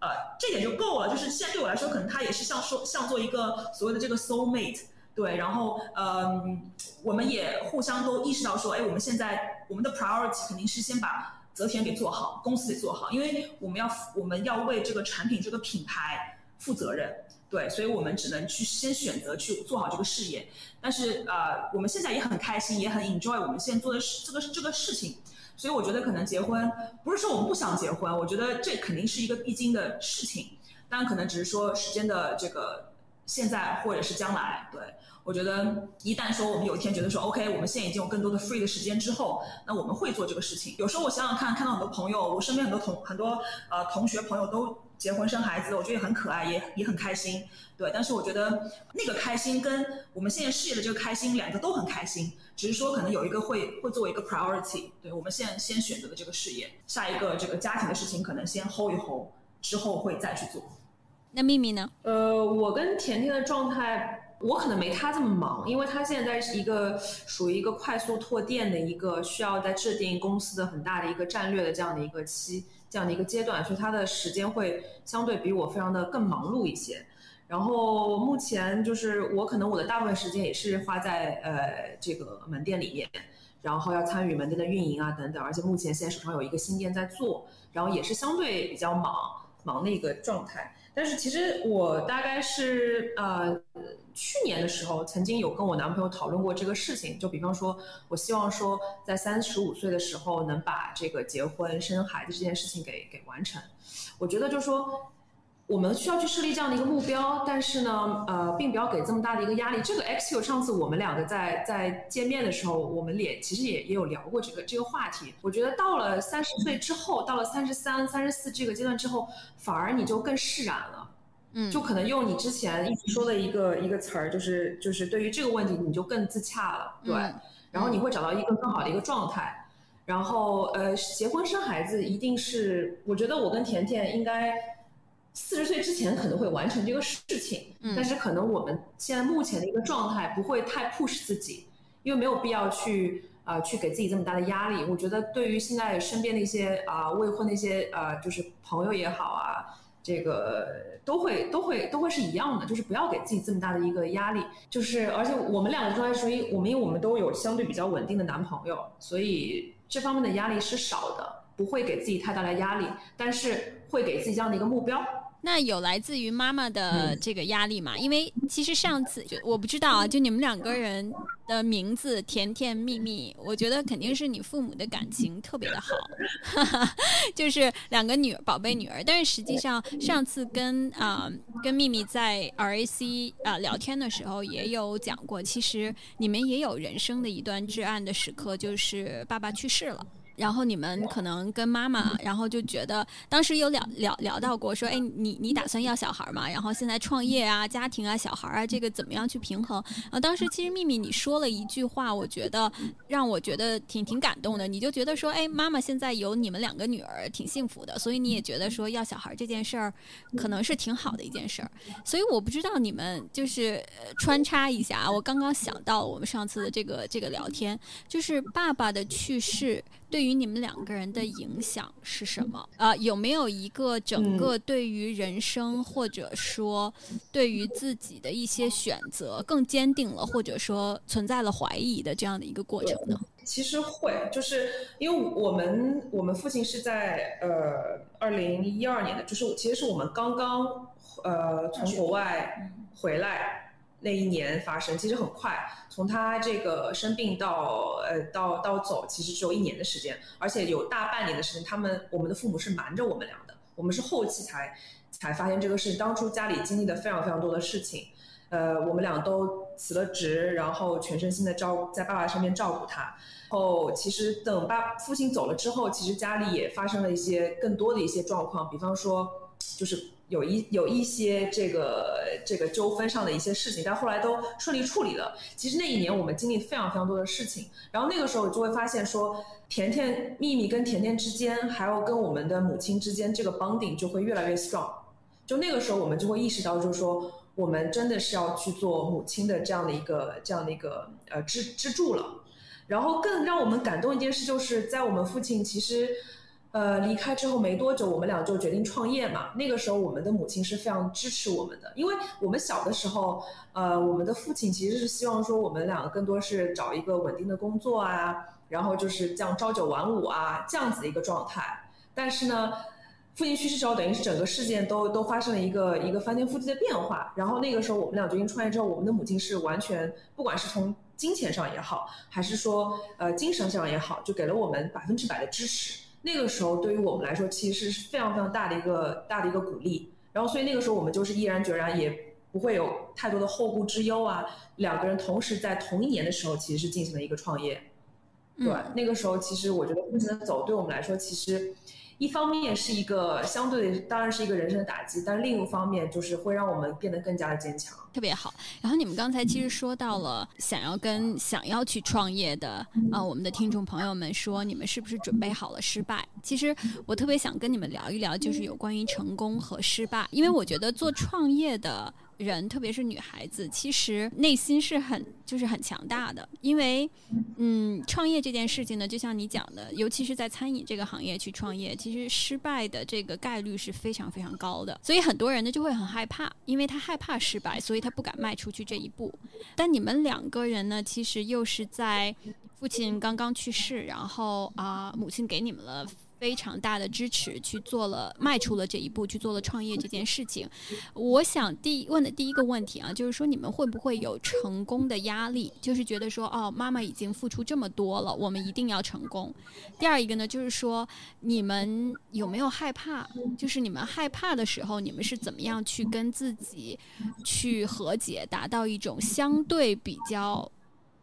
呃这点就够了，就是现在对我来说，可能他也是像说像做一个所谓的这个 soul mate。对，然后嗯，我们也互相都意识到说，哎，我们现在我们的 priority 肯定是先把泽田给做好，公司给做好，因为我们要我们要为这个产品这个品牌负责任，对，所以我们只能去先选择去做好这个事业。但是呃，我们现在也很开心，也很 enjoy 我们现在做的事这个这个事情，所以我觉得可能结婚不是说我们不想结婚，我觉得这肯定是一个必经的事情，当然可能只是说时间的这个现在或者是将来，对。我觉得一旦说我们有一天觉得说 OK，我们现在已经有更多的 free 的时间之后，那我们会做这个事情。有时候我想想看，看到很多朋友，我身边很多同很多呃同学朋友都结婚生孩子，我觉得也很可爱，也也很开心。对，但是我觉得那个开心跟我们现在事业的这个开心，两个都很开心，只是说可能有一个会会作为一个 priority。对我们现在先选择的这个事业，下一个这个家庭的事情可能先 hold 一 hold，之后会再去做。那秘密呢？呃，我跟甜甜的状态。我可能没他这么忙，因为他现在是一个属于一个快速拓店的一个需要在制定公司的很大的一个战略的这样的一个期，这样的一个阶段，所以他的时间会相对比我非常的更忙碌一些。然后目前就是我可能我的大部分时间也是花在呃这个门店里面，然后要参与门店的运营啊等等，而且目前现在手上有一个新店在做，然后也是相对比较忙忙的一个状态。但是其实我大概是呃去年的时候，曾经有跟我男朋友讨论过这个事情。就比方说，我希望说在三十五岁的时候能把这个结婚生孩子这件事情给给完成。我觉得就是说。我们需要去设立这样的一个目标，但是呢，呃，并不要给这么大的一个压力。这个 XQ 上次我们两个在在见面的时候，我们也其实也也有聊过这个这个话题。我觉得到了三十岁之后，到了三十三、三十四这个阶段之后，反而你就更释然了。嗯，就可能用你之前一直说的一个一个词儿，就是就是对于这个问题，你就更自洽了。对，然后你会找到一个更好的一个状态。然后呃，结婚生孩子一定是，我觉得我跟甜甜应该。四十岁之前可能会完成这个事情，但是可能我们现在目前的一个状态不会太 push 自己，因为没有必要去啊去给自己这么大的压力。我觉得对于现在身边的一些啊未婚的一些呃就是朋友也好啊，这个都会都会都会是一样的，就是不要给自己这么大的一个压力。就是而且我们两个状态属于我们因为我们都有相对比较稳定的男朋友，所以这方面的压力是少的，不会给自己太大的压力，但是会给自己这样的一个目标。那有来自于妈妈的这个压力吗？因为其实上次就我不知道啊，就你们两个人的名字甜甜蜜蜜，我觉得肯定是你父母的感情特别的好，就是两个女儿宝贝女儿。但是实际上上次跟啊跟秘密在 RAC 啊聊天的时候也有讲过，其实你们也有人生的一段至暗的时刻，就是爸爸去世了。然后你们可能跟妈妈，然后就觉得当时有聊聊聊到过，说，哎，你你打算要小孩儿吗？然后现在创业啊、家庭啊、小孩儿啊，这个怎么样去平衡？啊，当时其实秘密你说了一句话，我觉得让我觉得挺挺感动的。你就觉得说，哎，妈妈现在有你们两个女儿，挺幸福的，所以你也觉得说要小孩儿这件事儿，可能是挺好的一件事儿。所以我不知道你们就是穿插一下，我刚刚想到我们上次的这个这个聊天，就是爸爸的去世。对于你们两个人的影响是什么？啊，有没有一个整个对于人生，或者说对于自己的一些选择更坚定了，或者说存在了怀疑的这样的一个过程呢？其实会，就是因为我们我们父亲是在呃二零一二年的，就是其实是我们刚刚呃从国外回来。那一年发生其实很快，从他这个生病到呃到到走，其实只有一年的时间，而且有大半年的时间，他们我们的父母是瞒着我们俩的，我们是后期才才发现这个事。当初家里经历了非常非常多的事情，呃，我们俩都辞了职，然后全身心的照在爸爸身边照顾他。后其实等爸父亲走了之后，其实家里也发生了一些更多的一些状况，比方说就是有一有一些这个这个纠纷上的一些事情，但后来都顺利处理了。其实那一年我们经历非常非常多的事情，然后那个时候就会发现说，甜甜秘密跟甜甜之间，还有跟我们的母亲之间，这个 bonding 就会越来越 strong。就那个时候我们就会意识到，就是说我们真的是要去做母亲的这样的一个这样的一个呃支支柱了。然后更让我们感动一件事，就是在我们父亲其实。呃，离开之后没多久，我们俩就决定创业嘛。那个时候，我们的母亲是非常支持我们的，因为我们小的时候，呃，我们的父亲其实是希望说我们两个更多是找一个稳定的工作啊，然后就是这样朝九晚五啊这样子的一个状态。但是呢，父亲去世之后，等于是整个事件都都发生了一个一个翻天覆地的变化。然后那个时候，我们俩决定创业之后，我们的母亲是完全不管是从金钱上也好，还是说呃精神上也好，就给了我们百分之百的支持。那个时候对于我们来说，其实是非常非常大的一个大的一个鼓励。然后，所以那个时候我们就是毅然决然，也不会有太多的后顾之忧啊。两个人同时在同一年的时候，其实是进行了一个创业。对，那个时候其实我觉得目前的走对我们来说，其实。一方面是一个相对，当然是一个人生的打击，但另一方面就是会让我们变得更加的坚强，特别好。然后你们刚才其实说到了想要跟想要去创业的啊，我们的听众朋友们说，你们是不是准备好了失败？其实我特别想跟你们聊一聊，就是有关于成功和失败，因为我觉得做创业的。人，特别是女孩子，其实内心是很就是很强大的，因为，嗯，创业这件事情呢，就像你讲的，尤其是在餐饮这个行业去创业，其实失败的这个概率是非常非常高的，所以很多人呢就会很害怕，因为他害怕失败，所以他不敢迈出去这一步。但你们两个人呢，其实又是在父亲刚刚去世，然后啊，母亲给你们了。非常大的支持，去做了迈出了这一步，去做了创业这件事情。我想第问的第一个问题啊，就是说你们会不会有成功的压力？就是觉得说，哦，妈妈已经付出这么多了，我们一定要成功。第二一个呢，就是说你们有没有害怕？就是你们害怕的时候，你们是怎么样去跟自己去和解，达到一种相对比较。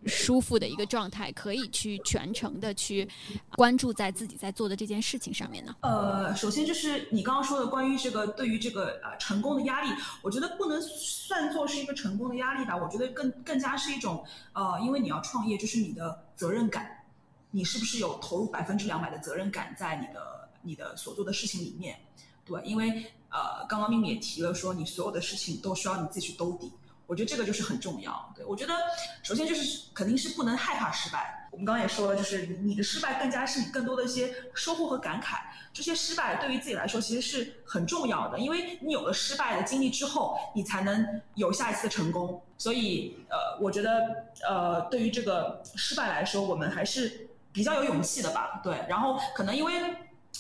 舒服的一个状态，可以去全程的去关注在自己在做的这件事情上面呢。呃，首先就是你刚刚说的关于这个对于这个呃成功的压力，我觉得不能算作是一个成功的压力吧。我觉得更更加是一种呃，因为你要创业，就是你的责任感，你是不是有投入百分之两百的责任感在你的你的所做的事情里面？对，因为呃，刚刚咪咪也提了说，你所有的事情都需要你自己去兜底。我觉得这个就是很重要。对我觉得，首先就是肯定是不能害怕失败。我们刚刚也说了，就是你的失败更加是你更多的一些收获和感慨。这些失败对于自己来说其实是很重要的，因为你有了失败的经历之后，你才能有下一次的成功。所以，呃，我觉得，呃，对于这个失败来说，我们还是比较有勇气的吧。对，然后可能因为。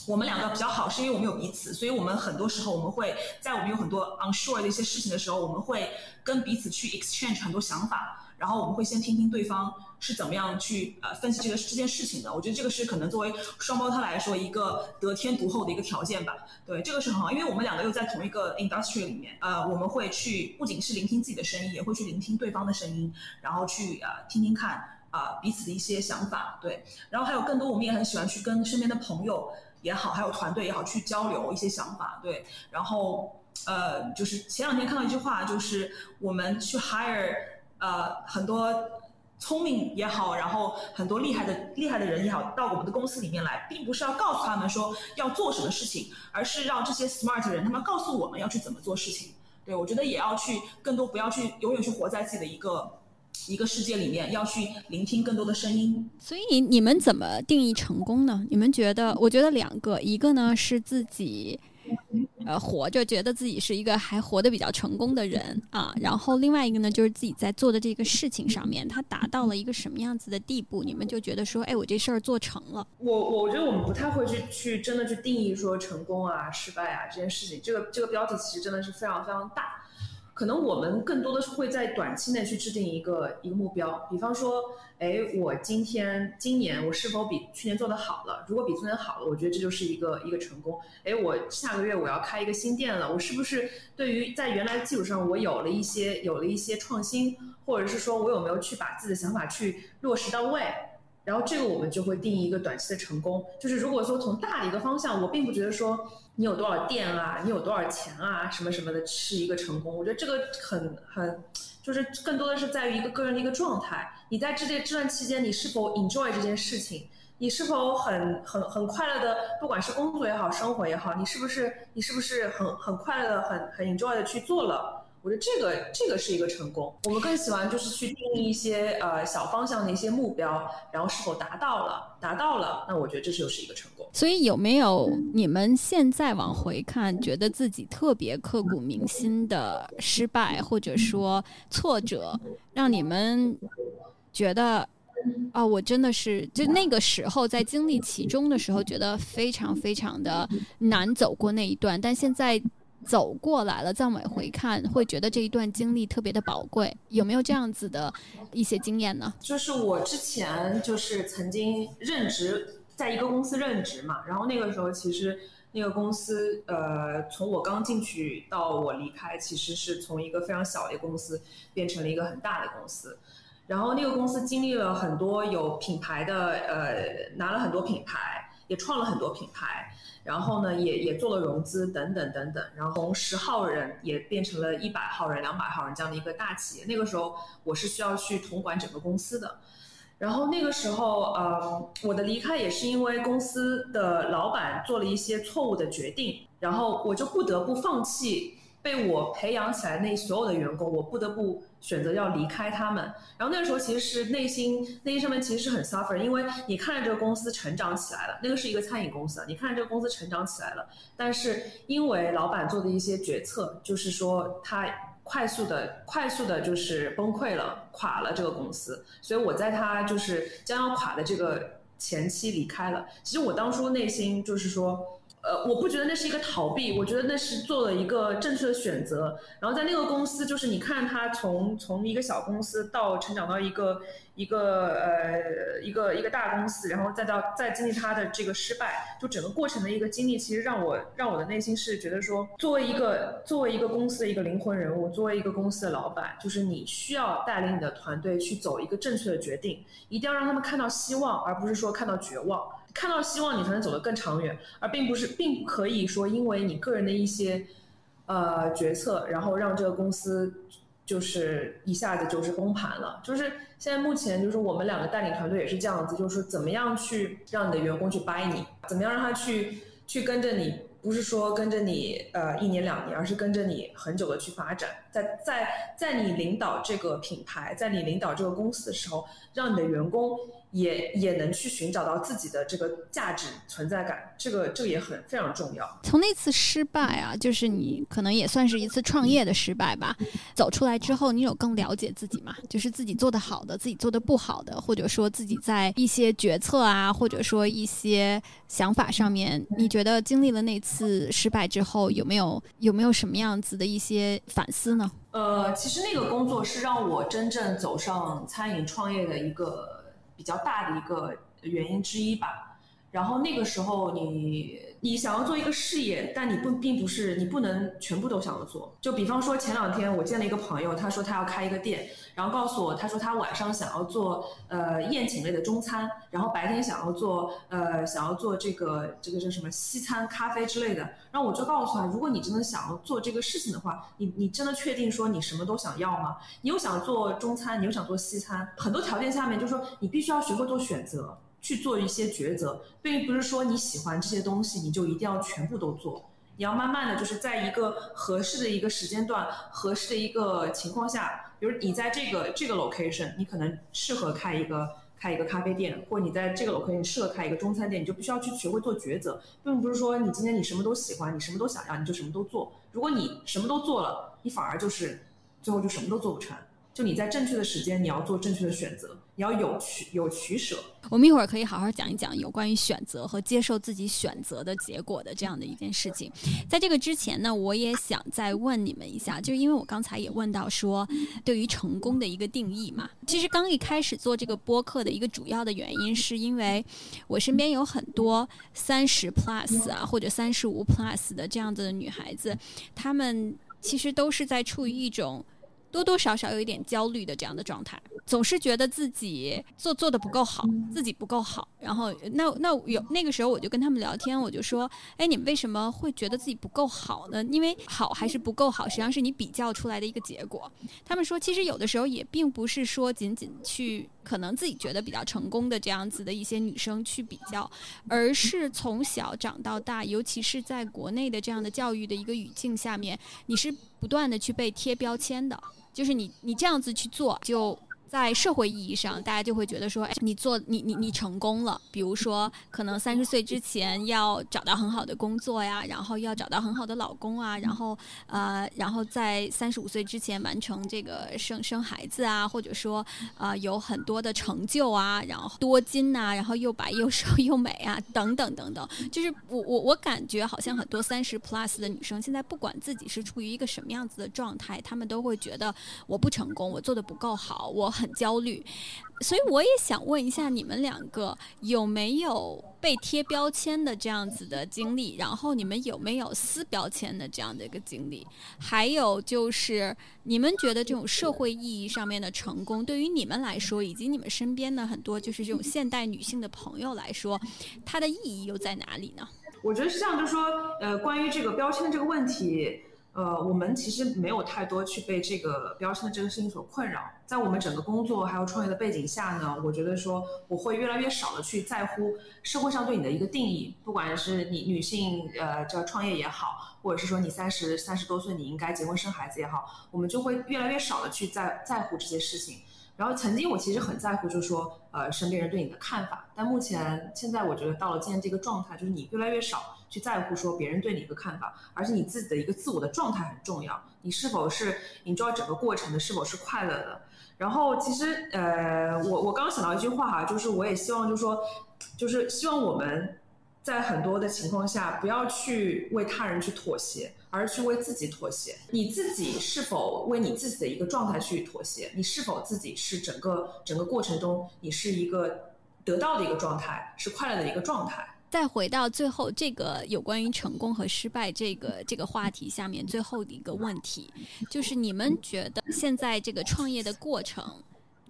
我们两个比较好，是因为我们有彼此，所以我们很多时候我们会在我们有很多 unsure 的一些事情的时候，我们会跟彼此去 exchange 很多想法，然后我们会先听听对方是怎么样去呃分析这个这件事情的。我觉得这个是可能作为双胞胎来说一个得天独厚的一个条件吧。对，这个是很好，因为我们两个又在同一个 industry 里面，呃，我们会去不仅是聆听自己的声音，也会去聆听对方的声音，然后去呃听听看啊彼此的一些想法。对，然后还有更多，我们也很喜欢去跟身边的朋友。也好，还有团队也好，去交流一些想法，对。然后，呃，就是前两天看到一句话，就是我们去 hire 呃很多聪明也好，然后很多厉害的厉害的人也好，到我们的公司里面来，并不是要告诉他们说要做什么事情，而是让这些 smart 人他们告诉我们要去怎么做事情。对我觉得也要去更多，不要去永远去活在自己的一个。一个世界里面要去聆听更多的声音，所以你你们怎么定义成功呢？你们觉得？我觉得两个，一个呢是自己，呃，活着觉得自己是一个还活得比较成功的人啊，然后另外一个呢就是自己在做的这个事情上面，他达到了一个什么样子的地步，你们就觉得说，哎，我这事儿做成了。我我觉得我们不太会去去真的去定义说成功啊、失败啊这件事情，这个这个标题其实真的是非常非常大。可能我们更多的是会在短期内去制定一个一个目标，比方说，哎，我今天今年我是否比去年做的好了？如果比去年好了，我觉得这就是一个一个成功。哎，我下个月我要开一个新店了，我是不是对于在原来的基础上我有了一些有了一些创新，或者是说我有没有去把自己的想法去落实到位？然后这个我们就会定义一个短期的成功。就是如果说从大的一个方向，我并不觉得说你有多少店啊，你有多少钱啊，什么什么的是一个成功。我觉得这个很很，就是更多的是在于一个个人的一个状态。你在这这这段期间，你是否 enjoy 这件事情？你是否很很很快乐的，不管是工作也好，生活也好，你是不是你是不是很很快乐的，很很 enjoy 的去做了？我觉得这个这个是一个成功。我们更喜欢就是去定义一些呃小方向的一些目标，然后是否达到了，达到了，那我觉得这就是一个成功。所以有没有你们现在往回看，觉得自己特别刻骨铭心的失败，或者说挫折，让你们觉得？啊，我真的是就那个时候在经历其中的时候，觉得非常非常的难走过那一段。但现在走过来了，再往回看，会觉得这一段经历特别的宝贵。有没有这样子的一些经验呢？就是我之前就是曾经任职在一个公司任职嘛，然后那个时候其实那个公司呃，从我刚进去到我离开，其实是从一个非常小的公司变成了一个很大的公司。然后那个公司经历了很多有品牌的，呃，拿了很多品牌，也创了很多品牌，然后呢，也也做了融资等等等等，然后从十号人也变成了一百号人、两百号人这样的一个大企业。那个时候我是需要去统管整个公司的，然后那个时候，呃，我的离开也是因为公司的老板做了一些错误的决定，然后我就不得不放弃。被我培养起来那所有的员工，我不得不选择要离开他们。然后那个时候其实是内心内心上面其实是很 suffer，因为你看着这个公司成长起来了，那个是一个餐饮公司，你看着这个公司成长起来了，但是因为老板做的一些决策，就是说他快速的快速的就是崩溃了，垮了这个公司，所以我在他就是将要垮的这个前期离开了。其实我当初内心就是说。呃，我不觉得那是一个逃避，我觉得那是做了一个正确的选择。然后在那个公司，就是你看他从从一个小公司到成长到一个一个呃一个一个大公司，然后再到再经历他的这个失败，就整个过程的一个经历，其实让我让我的内心是觉得说，作为一个作为一个公司的一个灵魂人物，作为一个公司的老板，就是你需要带领你的团队去走一个正确的决定，一定要让他们看到希望，而不是说看到绝望。看到希望，你才能走得更长远，而并不是，并不可以说因为你个人的一些呃决策，然后让这个公司就是一下子就是崩盘了。就是现在目前，就是我们两个带领团队也是这样子，就是怎么样去让你的员工去 buy 你，怎么样让他去去跟着你，不是说跟着你呃一年两年，而是跟着你很久的去发展，在在在你领导这个品牌，在你领导这个公司的时候，让你的员工。也也能去寻找到自己的这个价值存在感，这个这个也很非常重要。从那次失败啊，就是你可能也算是一次创业的失败吧。走出来之后，你有更了解自己吗？就是自己做的好的，自己做的不好的，或者说自己在一些决策啊，或者说一些想法上面，你觉得经历了那次失败之后，有没有有没有什么样子的一些反思呢？呃，其实那个工作是让我真正走上餐饮创业的一个。比较大的一个原因之一吧，然后那个时候你。你想要做一个事业，但你不并不是你不能全部都想要做。就比方说前两天我见了一个朋友，他说他要开一个店，然后告诉我，他说他晚上想要做呃宴请类的中餐，然后白天想要做呃想要做这个这个叫什么西餐咖啡之类的。然后我就告诉他，如果你真的想要做这个事情的话，你你真的确定说你什么都想要吗？你又想做中餐，你又想做西餐，很多条件下面就是说你必须要学会做选择。去做一些抉择，并不是说你喜欢这些东西，你就一定要全部都做。你要慢慢的就是在一个合适的一个时间段、合适的一个情况下，比如你在这个这个 location，你可能适合开一个开一个咖啡店，或你在这个 location 适合开一个中餐店，你就必须要去学会做抉择，并不是说你今天你什么都喜欢，你什么都想要，你就什么都做。如果你什么都做了，你反而就是最后就什么都做不成。就你在正确的时间，你要做正确的选择，你要有取有取舍。我们一会儿可以好好讲一讲有关于选择和接受自己选择的结果的这样的一件事情。在这个之前呢，我也想再问你们一下，就是因为我刚才也问到说，对于成功的一个定义嘛。其实刚一开始做这个播客的一个主要的原因，是因为我身边有很多三十 plus 啊或者三十五 plus 的这样子的女孩子，她们其实都是在处于一种。多多少少有一点焦虑的这样的状态，总是觉得自己做做的不够好，自己不够好。然后那那有那个时候我就跟他们聊天，我就说，哎，你们为什么会觉得自己不够好呢？因为好还是不够好，实际上是你比较出来的一个结果。他们说，其实有的时候也并不是说仅仅去可能自己觉得比较成功的这样子的一些女生去比较，而是从小长到大，尤其是在国内的这样的教育的一个语境下面，你是不断的去被贴标签的。就是你，你这样子去做就。在社会意义上，大家就会觉得说，哎，你做你你你成功了。比如说，可能三十岁之前要找到很好的工作呀，然后要找到很好的老公啊，然后呃，然后在三十五岁之前完成这个生生孩子啊，或者说啊有很多的成就啊，然后多金呐，然后又白又瘦 又美啊，等等等等。就是我我我感觉好像很多三十 plus 的女生，现在不管自己是处于一个什么样子的状态，她们都会觉得我不成功，我做的不够好，我很。很焦虑，所以我也想问一下你们两个有没有被贴标签的这样子的经历？然后你们有没有撕标签的这样的一个经历？还有就是你们觉得这种社会意义上面的成功，对于你们来说，以及你们身边的很多就是这种现代女性的朋友来说，它的意义又在哪里呢？我觉得是这样，就是说，呃，关于这个标签这个问题。呃，我们其实没有太多去被这个标签的这个事情所困扰。在我们整个工作还有创业的背景下呢，我觉得说我会越来越少的去在乎社会上对你的一个定义，不管是你女性呃叫创业也好，或者是说你三十三十多岁你应该结婚生孩子也好，我们就会越来越少的去在在乎这些事情。然后曾经我其实很在乎，就是说，呃，身边人对你的看法。但目前现在我觉得到了今天这个状态，就是你越来越少去在乎说别人对你一个看法，而且你自己的一个自我的状态很重要。你是否是 enjoy 整个过程的，是否是快乐的？然后其实，呃，我我刚想到一句话哈，就是我也希望，就是说，就是希望我们。在很多的情况下，不要去为他人去妥协，而去为自己妥协。你自己是否为你自己的一个状态去妥协？你是否自己是整个整个过程中，你是一个得到的一个状态，是快乐的一个状态？再回到最后这个有关于成功和失败这个这个话题下面，最后的一个问题，就是你们觉得现在这个创业的过程？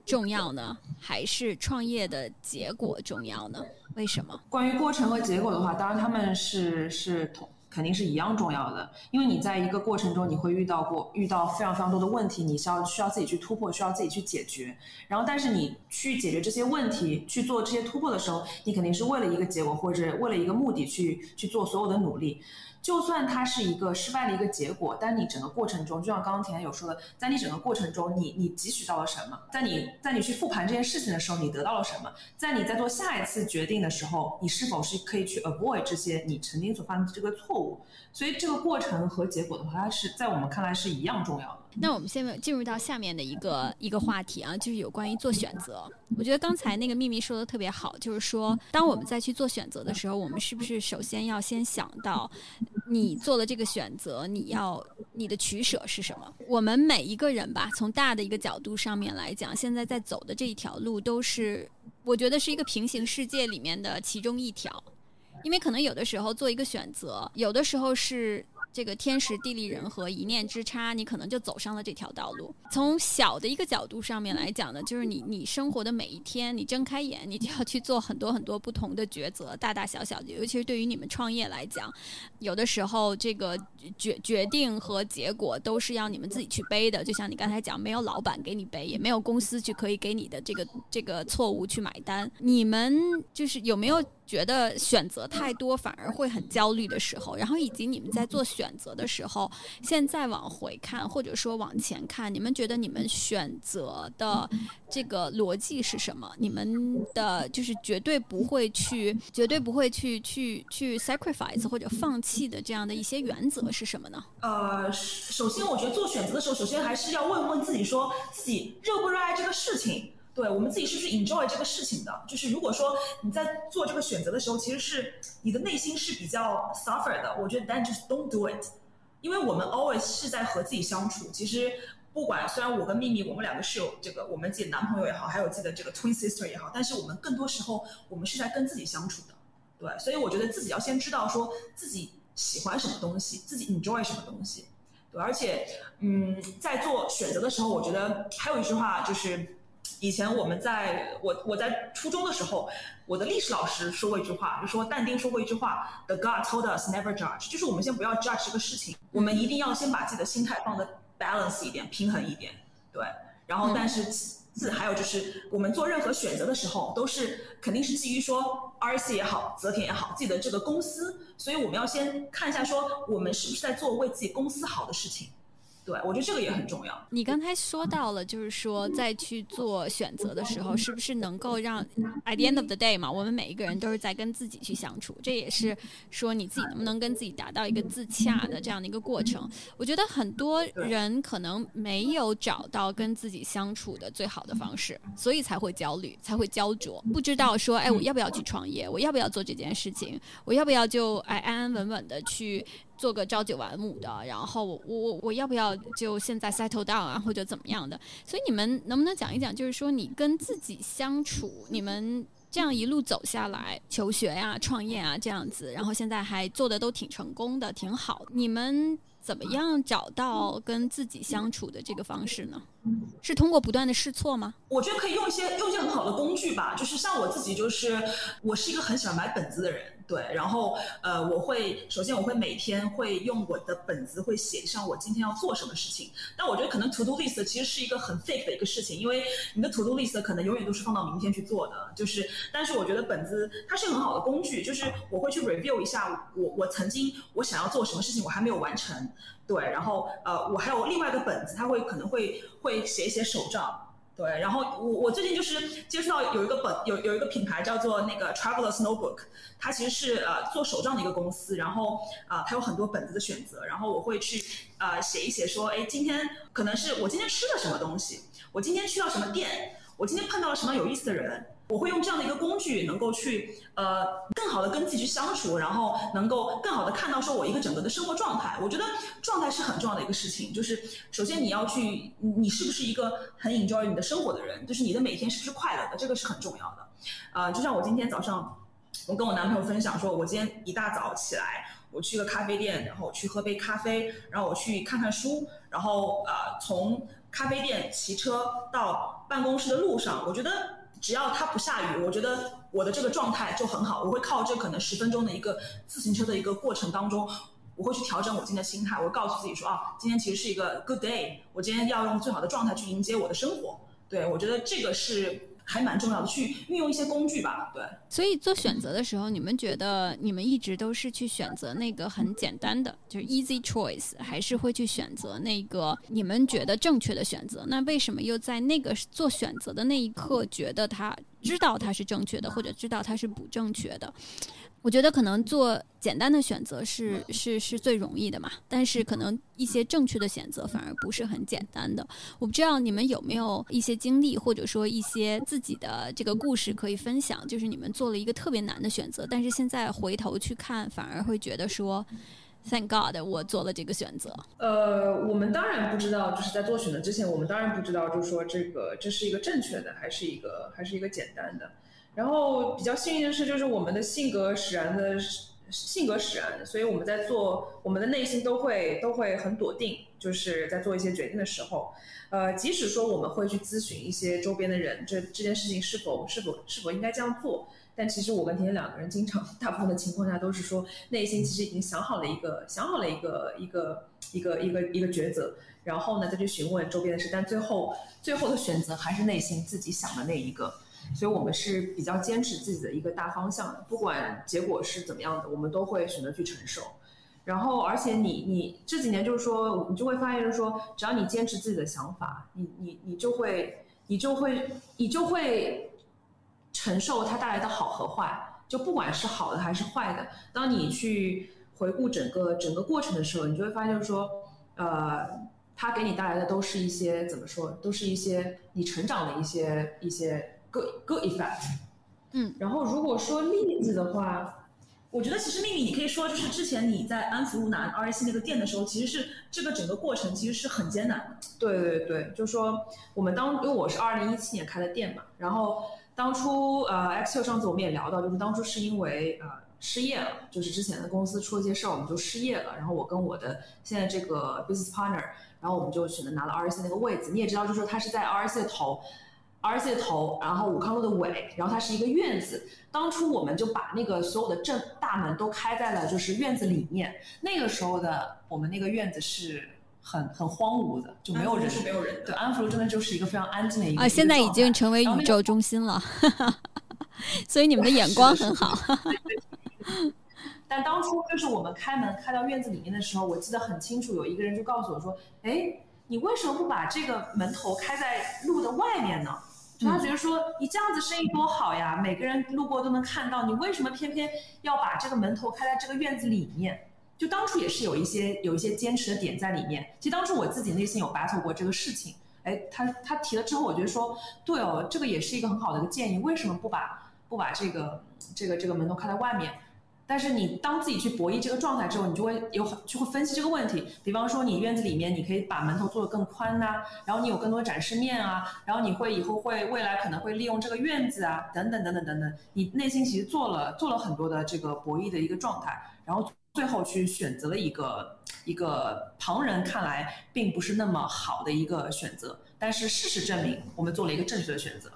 重要呢，还是创业的结果重要呢？为什么？关于过程和结果的话，当然他们是是同肯定是一样重要的，因为你在一个过程中你会遇到过遇到非常非常多的问题，你需要需要自己去突破，需要自己去解决。然后，但是你去解决这些问题、去做这些突破的时候，你肯定是为了一个结果或者为了一个目的去去做所有的努力。就算它是一个失败的一个结果，但你整个过程中，就像刚刚田有说的，在你整个过程中，你你汲取到了什么？在你在你去复盘这件事情的时候，你得到了什么？在你在做下一次决定的时候，你是否是可以去 avoid 这些你曾经所犯的这个错误？所以这个过程和结果的话，它是在我们看来是一样重要的。那我们现在进入到下面的一个一个话题啊，就是有关于做选择。我觉得刚才那个秘密说的特别好，就是说，当我们再去做选择的时候，我们是不是首先要先想到，你做了这个选择，你要你的取舍是什么？我们每一个人吧，从大的一个角度上面来讲，现在在走的这一条路，都是我觉得是一个平行世界里面的其中一条，因为可能有的时候做一个选择，有的时候是。这个天时地利人和一念之差，你可能就走上了这条道路。从小的一个角度上面来讲呢，就是你你生活的每一天，你睁开眼，你就要去做很多很多不同的抉择，大大小小的。尤其是对于你们创业来讲，有的时候这个决决定和结果都是要你们自己去背的。就像你刚才讲，没有老板给你背，也没有公司去可以给你的这个这个错误去买单。你们就是有没有？觉得选择太多反而会很焦虑的时候，然后以及你们在做选择的时候，现在往回看或者说往前看，你们觉得你们选择的这个逻辑是什么？你们的就是绝对不会去、绝对不会去、去、去 sacrifice 或者放弃的这样的一些原则是什么呢？呃，首先我觉得做选择的时候，首先还是要问问自己，说自己热不热爱这个事情。对我们自己是不是 enjoy 这个事情的？就是如果说你在做这个选择的时候，其实是你的内心是比较 suffer 的，我觉得 then just don't do it。因为我们 always 是在和自己相处。其实不管虽然我跟秘密我们两个是有这个我们自己的男朋友也好，还有自己的这个 twin sister 也好，但是我们更多时候我们是在跟自己相处的。对，所以我觉得自己要先知道说自己喜欢什么东西，自己 enjoy 什么东西。对，而且嗯，在做选择的时候，我觉得还有一句话就是。以前我们在我我在初中的时候，我的历史老师说过一句话，就说但丁说过一句话：“The God told us never judge。”就是我们先不要 judge 这个事情，我们一定要先把自己的心态放的 balance 一点，平衡一点，对。然后，但是其次还有就是，我们做任何选择的时候，都是肯定是基于说 R C 也好，泽田也好，自己的这个公司，所以我们要先看一下说，我们是不是在做为自己公司好的事情。对，我觉得这个也很重要。你刚才说到了，就是说在去做选择的时候，是不是能够让 at the end of the day 嘛，我们每一个人都是在跟自己去相处，这也是说你自己能不能跟自己达到一个自洽的这样的一个过程。我觉得很多人可能没有找到跟自己相处的最好的方式，所以才会焦虑，才会焦灼，不知道说，哎，我要不要去创业？我要不要做这件事情？我要不要就哎安安稳稳的去？做个朝九晚五的，然后我我我要不要就现在 settle down 啊，或者怎么样的？所以你们能不能讲一讲，就是说你跟自己相处，你们这样一路走下来，求学呀、创业啊这样子，然后现在还做的都挺成功的，挺好。你们怎么样找到跟自己相处的这个方式呢？是通过不断的试错吗？我觉得可以用一些用一些很好的工具吧，就是像我自己，就是我是一个很喜欢买本子的人。对，然后呃，我会首先我会每天会用我的本子会写上我今天要做什么事情。但我觉得可能 to do list 其实是一个很 fake 的一个事情，因为你的 to do list 可能永远都是放到明天去做的。就是，但是我觉得本子它是很好的工具，就是我会去 review 一下我我曾经我想要做什么事情我还没有完成。对，然后呃，我还有另外一个本子，它会可能会会写一写手账。对，然后我我最近就是接触到有一个本有有一个品牌叫做那个 Traveler Snowbook，它其实是呃做手账的一个公司，然后啊它有很多本子的选择，然后我会去呃写一写说，哎今天可能是我今天吃了什么东西，我今天去了什么店，我今天碰到了什么有意思的人。我会用这样的一个工具，能够去呃更好的跟自己去相处，然后能够更好的看到说我一个整个的生活状态。我觉得状态是很重要的一个事情，就是首先你要去，你是不是一个很 enjoy 你的生活的人，就是你的每天是不是快乐的，这个是很重要的。呃，就像我今天早上，我跟我男朋友分享说，我今天一大早起来，我去个咖啡店，然后我去喝杯咖啡，然后我去看看书，然后呃从咖啡店骑车到办公室的路上，我觉得。只要它不下雨，我觉得我的这个状态就很好。我会靠这可能十分钟的一个自行车的一个过程当中，我会去调整我今天的心态。我告诉自己说啊，今天其实是一个 good day，我今天要用最好的状态去迎接我的生活。对我觉得这个是。还蛮重要的，去运用一些工具吧。对，所以做选择的时候，你们觉得你们一直都是去选择那个很简单的，就是 easy choice，还是会去选择那个你们觉得正确的选择？那为什么又在那个做选择的那一刻，觉得它知道它是正确的，或者知道它是不正确的？我觉得可能做简单的选择是是是最容易的嘛，但是可能一些正确的选择反而不是很简单的。我不知道你们有没有一些经历，或者说一些自己的这个故事可以分享，就是你们做了一个特别难的选择，但是现在回头去看，反而会觉得说，Thank God，我做了这个选择。呃，我们当然不知道，就是在做选择之前，我们当然不知道，就是说这个这是一个正确的，还是一个还是一个简单的。然后比较幸运的是，就是我们的性格使然的性格使然，所以我们在做我们的内心都会都会很笃定，就是在做一些决定的时候，呃，即使说我们会去咨询一些周边的人，这这件事情是否是否是否应该这样做，但其实我跟甜甜两个人经常大部分的情况下都是说内心其实已经想好了一个想好了一个一个一个一个一个抉择，然后呢再去询问周边的事，但最后最后的选择还是内心自己想的那一个。所以我们是比较坚持自己的一个大方向的，不管结果是怎么样的，我们都会选择去承受。然后，而且你你这几年就是说，你就会发现，就是说，只要你坚持自己的想法，你你你就会你就会你就会承受它带来的好和坏，就不管是好的还是坏的。当你去回顾整个整个过程的时候，你就会发现，就是说，呃，它给你带来的都是一些怎么说，都是一些你成长的一些一些。good good effect，嗯，然后如果说例子的话，我觉得其实秘密你可以说就是之前你在安福路南 R C 那个店的时候，其实是这个整个过程其实是很艰难的。对对对，就说我们当因为我是二零一七年开的店嘛，然后当初呃，XQ 上次我们也聊到，就是当初是因为呃失业了，就是之前的公司出了些事儿，我们就失业了。然后我跟我的现在这个 business partner，然后我们就选择拿了 RC 那个位置。你也知道，就是说它是在 RC 的头，RC 的头，然后武康路的尾，然后它是一个院子。当初我们就把那个所有的正大门都开在了就是院子里面。那个时候的我们那个院子是。很很荒芜的，就没有人，是没有人。对，安福路真的就是一个非常安静的一个啊，现在已经成为宇宙中心了，所以你们的眼光很好。但当初就是我们开门开到院子里面的时候，我记得很清楚，有一个人就告诉我说：“哎，你为什么不把这个门头开在路的外面呢？”就他觉得说你这样子生意多好呀，每个人路过都能看到，你为什么偏偏要把这个门头开在这个院子里面？就当初也是有一些有一些坚持的点在里面。其实当初我自己内心有 battle 过这个事情。哎，他他提了之后，我觉得说，对哦，这个也是一个很好的一个建议。为什么不把不把这个这个这个门都开在外面？但是你当自己去博弈这个状态之后，你就会有就会分析这个问题。比方说，你院子里面你可以把门头做得更宽呐，然后你有更多展示面啊，然后你会以后会未来可能会利用这个院子啊，等等等等等等。你内心其实做了做了很多的这个博弈的一个状态，然后。最后去选择了一个一个旁人看来并不是那么好的一个选择，但是事实证明我们做了一个正确的选择。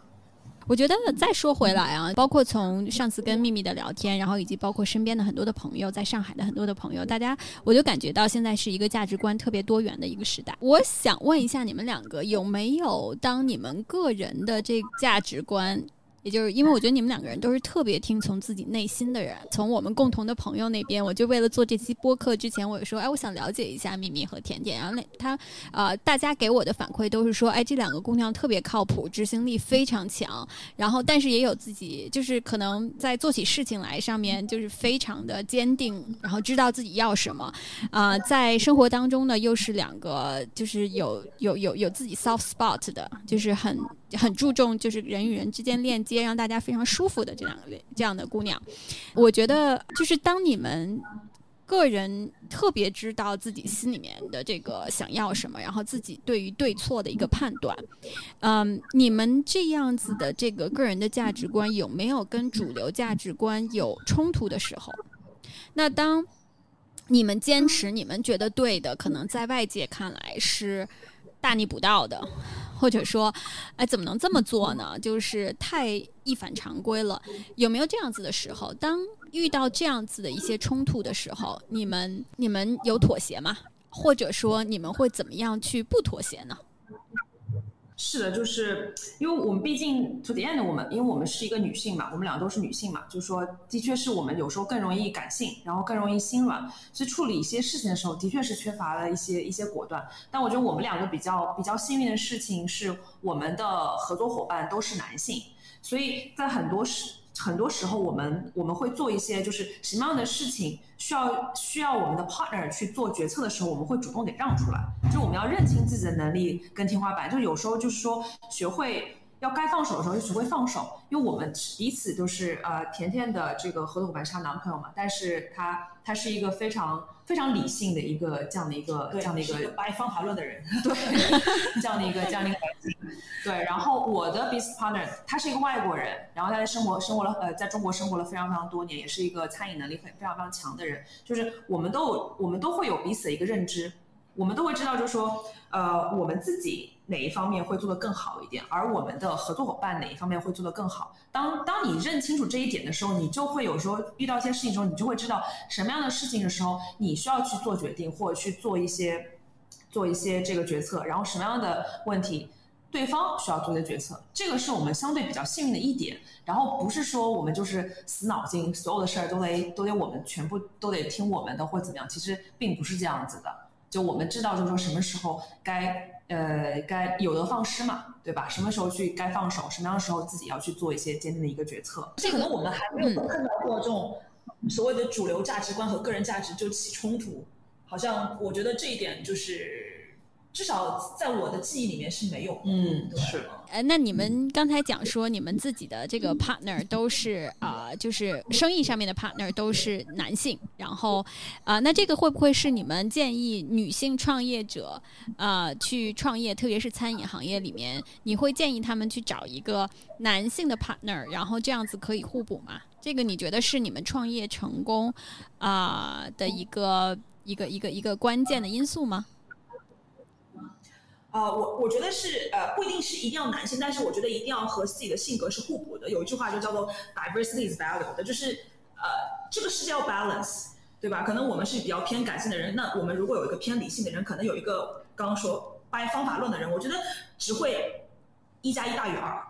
我觉得再说回来啊，包括从上次跟秘密的聊天，然后以及包括身边的很多的朋友，在上海的很多的朋友，大家我就感觉到现在是一个价值观特别多元的一个时代。我想问一下你们两个，有没有当你们个人的这价值观？也就是因为我觉得你们两个人都是特别听从自己内心的人。从我们共同的朋友那边，我就为了做这期播客之前，我也说，哎，我想了解一下秘密和甜甜。然后那他，呃，大家给我的反馈都是说，哎，这两个姑娘特别靠谱，执行力非常强。然后，但是也有自己，就是可能在做起事情来上面，就是非常的坚定，然后知道自己要什么。啊，在生活当中呢，又是两个，就是有有有有自己 soft spot 的，就是很。很注重就是人与人之间链接，让大家非常舒服的这两个这样的姑娘，我觉得就是当你们个人特别知道自己心里面的这个想要什么，然后自己对于对错的一个判断，嗯，你们这样子的这个个人的价值观有没有跟主流价值观有冲突的时候？那当你们坚持你们觉得对的，可能在外界看来是大逆不道的。或者说，哎，怎么能这么做呢？就是太一反常规了。有没有这样子的时候？当遇到这样子的一些冲突的时候，你们你们有妥协吗？或者说，你们会怎么样去不妥协呢？是的，就是因为我们毕竟 to the end，我们因为我们是一个女性嘛，我们俩都是女性嘛，就是说，的确是我们有时候更容易感性，然后更容易心软，所以处理一些事情的时候，的确是缺乏了一些一些果断。但我觉得我们两个比较比较幸运的事情是，我们的合作伙伴都是男性，所以在很多事。很多时候，我们我们会做一些，就是什么样的事情需要需要我们的 partner 去做决策的时候，我们会主动给让出来。就我们要认清自己的能力跟天花板，就有时候就是说，学会要该放手的时候就学会放手。因为我们彼此都是呃，甜甜的这个合作伙伴是她男朋友嘛，但是他他是一个非常。非常理性的一个这样的一个这样的一个白方法论的人，对，这样的一个 这样的一个对。然后我的 business partner 他是一个外国人，然后他在生活生活了呃在中国生活了非常非常多年，也是一个餐饮能力很非常非常强的人。就是我们都有我们都会有彼此的一个认知，我们都会知道，就是说呃我们自己。哪一方面会做得更好一点，而我们的合作伙伴哪一方面会做得更好？当当你认清楚这一点的时候，你就会有时候遇到一些事情的时候，你就会知道什么样的事情的时候，你需要去做决定或者去做一些做一些这个决策，然后什么样的问题，对方需要做的决策，这个是我们相对比较幸运的一点。然后不是说我们就是死脑筋，所有的事儿都得都得我们全部都得听我们的或怎么样，其实并不是这样子的。就我们知道，就是说什么时候该。呃，该有的放矢嘛，对吧？什么时候去该放手，什么样的时候自己要去做一些坚定的一个决策。这可能我们还没有碰到过这种所谓的主流价值观和个人价值就起冲突。好像我觉得这一点就是。至少在我的记忆里面是没有。嗯，对是。呃，那你们刚才讲说你们自己的这个 partner 都是啊、就是生意上面的 partner 都是男性，然后啊、那这个会不会是你们建议女性创业者啊去创业，特别是餐饮行业里面，你会建议他们去找一个男性的 partner，然后这样子可以互补吗？这个你觉得是你们创业成功啊、的一个一个一个一个关键的因素吗？呃，我我觉得是呃，不一定是一定要男性，但是我觉得一定要和自己的性格是互补的。有一句话就叫做 diversity is valuable 的，就是呃，这个世界要 balance，对吧？可能我们是比较偏感性的人，那我们如果有一个偏理性的人，可能有一个刚刚说掰方法论的人，我觉得只会一加一大于二。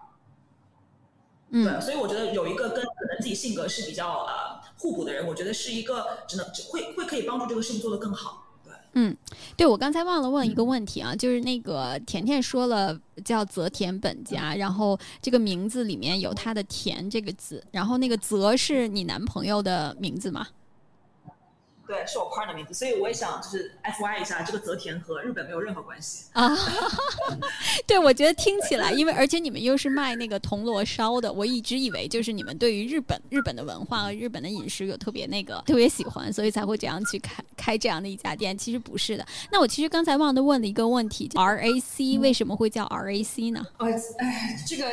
嗯对，所以我觉得有一个跟可能自己性格是比较呃互补的人，我觉得是一个只能只会会可以帮助这个事情做得更好。对。对，我刚才忘了问一个问题啊，就是那个甜甜说了叫泽田本家，然后这个名字里面有他的“田”这个字，然后那个“泽”是你男朋友的名字吗？对，是我 partner 的名字，所以我也想就是 F Y 一下，这个泽田和日本没有任何关系。啊，对，我觉得听起来，因为而且你们又是卖那个铜锣烧的，我一直以为就是你们对于日本日本的文化和日本的饮食有特别那个特别喜欢，所以才会这样去开开这样的一家店。其实不是的。那我其实刚才忘了问了一个问题，R A C 为什么会叫 R A C 呢？呃，哎，这个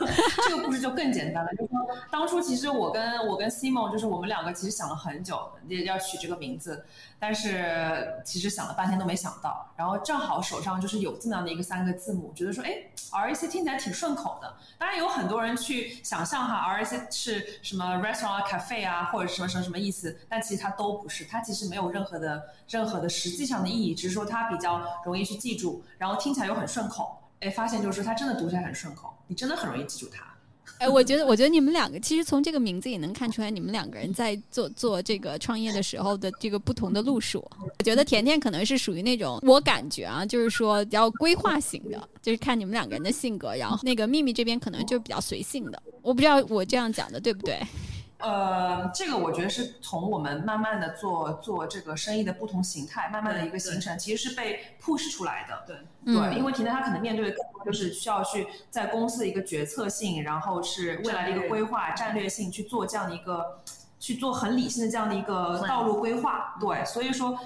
这个故事就更简单了，就是说当初其实我跟我跟 Simon 就是我们两个其实想了很久，也要取这个名字，但是其实想了半天都没想到，然后正好手上就是有这么样的一个三个字母，觉得说哎，R A C 听起来挺顺口的。当然有很多人去想象哈，R A C 是什么 restaurant、cafe 啊，或者什么什么什么意思，但其实它都不是，它其实没有任何的任何的实际上的意义，只是说它比较容易去记住，然后听起来又很顺口。哎，发现就是说它真的读起来很顺口，你真的很容易记住它。哎，我觉得，我觉得你们两个其实从这个名字也能看出来，你们两个人在做做这个创业的时候的这个不同的路数。我觉得甜甜可能是属于那种，我感觉啊，就是说比较规划型的，就是看你们两个人的性格。然后那个秘密这边可能就比较随性的。我不知道我这样讲的对不对？呃，这个我觉得是从我们慢慢的做做这个生意的不同形态，慢慢的一个形成，其实是被 push 出来的。对嗯对，因为甜甜她可能面对的更多就是需要去在公司的一个决策性，然后是未来的一个规划、战略性去做这样的一个去做很理性的这样的一个道路规划。对，所以说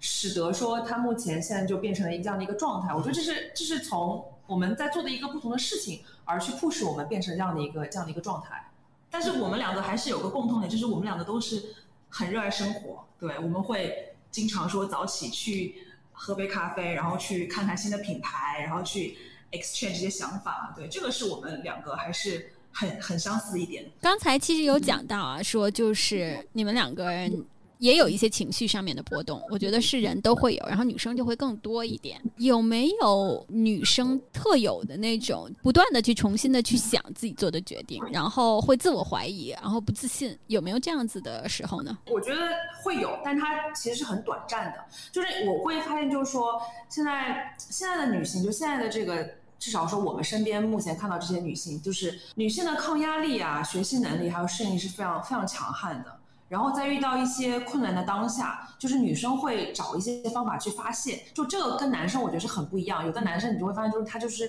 使得说它目前现在就变成了一个这样的一个状态。我觉得这是这是从我们在做的一个不同的事情而去 push 我们变成这样的一个这样的一个状态。但是我们两个还是有个共同点，就是我们两个都是很热爱生活。对，我们会经常说早起去喝杯咖啡，然后去看看新的品牌，然后去 exchange 这些想法。对，这个是我们两个还是很很相似一点。刚才其实有讲到啊，说就是你们两个人也有一些情绪上面的波动，我觉得是人都会有，然后女生就会更多一点。有没有女生特有的那种不断的去重新的去想自己做的决定，然后会自我怀疑，然后不自信？有没有这样子的时候呢？我觉得会有，但它其实是很短暂的。就是我会发现，就是说现在现在的女性，就现在的这个。至少说，我们身边目前看到这些女性，就是女性的抗压力啊、学习能力还有适应力是非常非常强悍的。然后在遇到一些困难的当下，就是女生会找一些方法去发泄。就这个跟男生我觉得是很不一样。有的男生你就会发现，就是他就是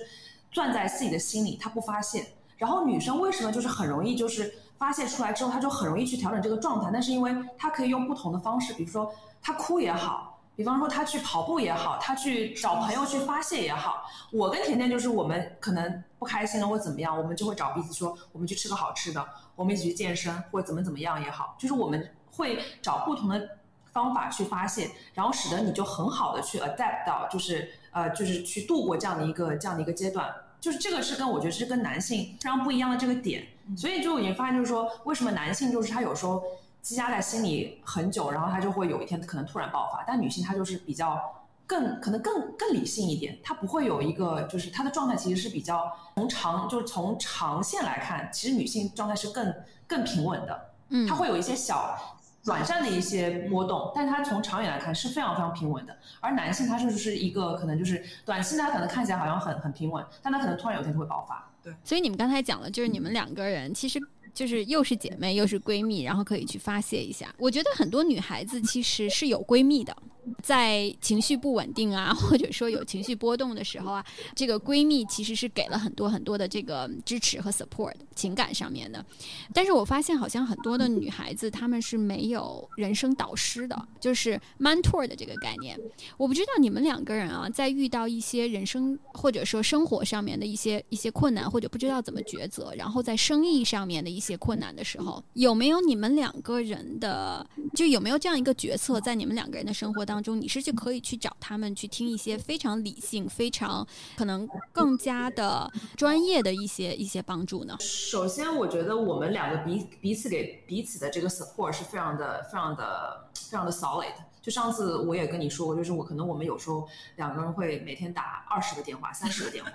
攥在自己的心里，他不发泄。然后女生为什么就是很容易就是发泄出来之后，她就很容易去调整这个状态？那是因为她可以用不同的方式，比如说她哭也好。比方说，他去跑步也好，他去找朋友去发泄也好。我跟甜甜就是，我们可能不开心了或怎么样，我们就会找彼此说，我们去吃个好吃的，我们一起去健身或者怎么怎么样也好，就是我们会找不同的方法去发泄，然后使得你就很好的去 adapt 到，就是呃，就是去度过这样的一个这样的一个阶段。就是这个是跟我觉得是跟男性非常不一样的这个点，所以就已经发现就是说，为什么男性就是他有时候。积压在心里很久，然后他就会有一天可能突然爆发。但女性她就是比较更可能更更理性一点，她不会有一个就是她的状态其实是比较从长就是从长线来看，其实女性状态是更更平稳的。嗯，她会有一些小短暂的一些波动，但是她从长远来看是非常非常平稳的。而男性他就是一个可能就是短期他可能看起来好像很很平稳，但他可能突然有一天就会爆发。对，所以你们刚才讲了，就是你们两个人其实。就是又是姐妹又是闺蜜，然后可以去发泄一下。我觉得很多女孩子其实是有闺蜜的，在情绪不稳定啊，或者说有情绪波动的时候啊，这个闺蜜其实是给了很多很多的这个支持和 support 情感上面的。但是我发现好像很多的女孩子她们是没有人生导师的，就是 mentor 的这个概念。我不知道你们两个人啊，在遇到一些人生或者说生活上面的一些一些困难，或者不知道怎么抉择，然后在生意上面的一些困难的时候，有没有你们两个人的，就有没有这样一个决策，在你们两个人的生活当中？你是就可以去找他们去听一些非常理性、非常可能更加的专业的一些一些帮助呢？首先，我觉得我们两个彼彼此给彼此的这个 support 是非常的、非常的、非常的 solid。就上次我也跟你说过，就是我可能我们有时候两个人会每天打二十个电话、三十个电话。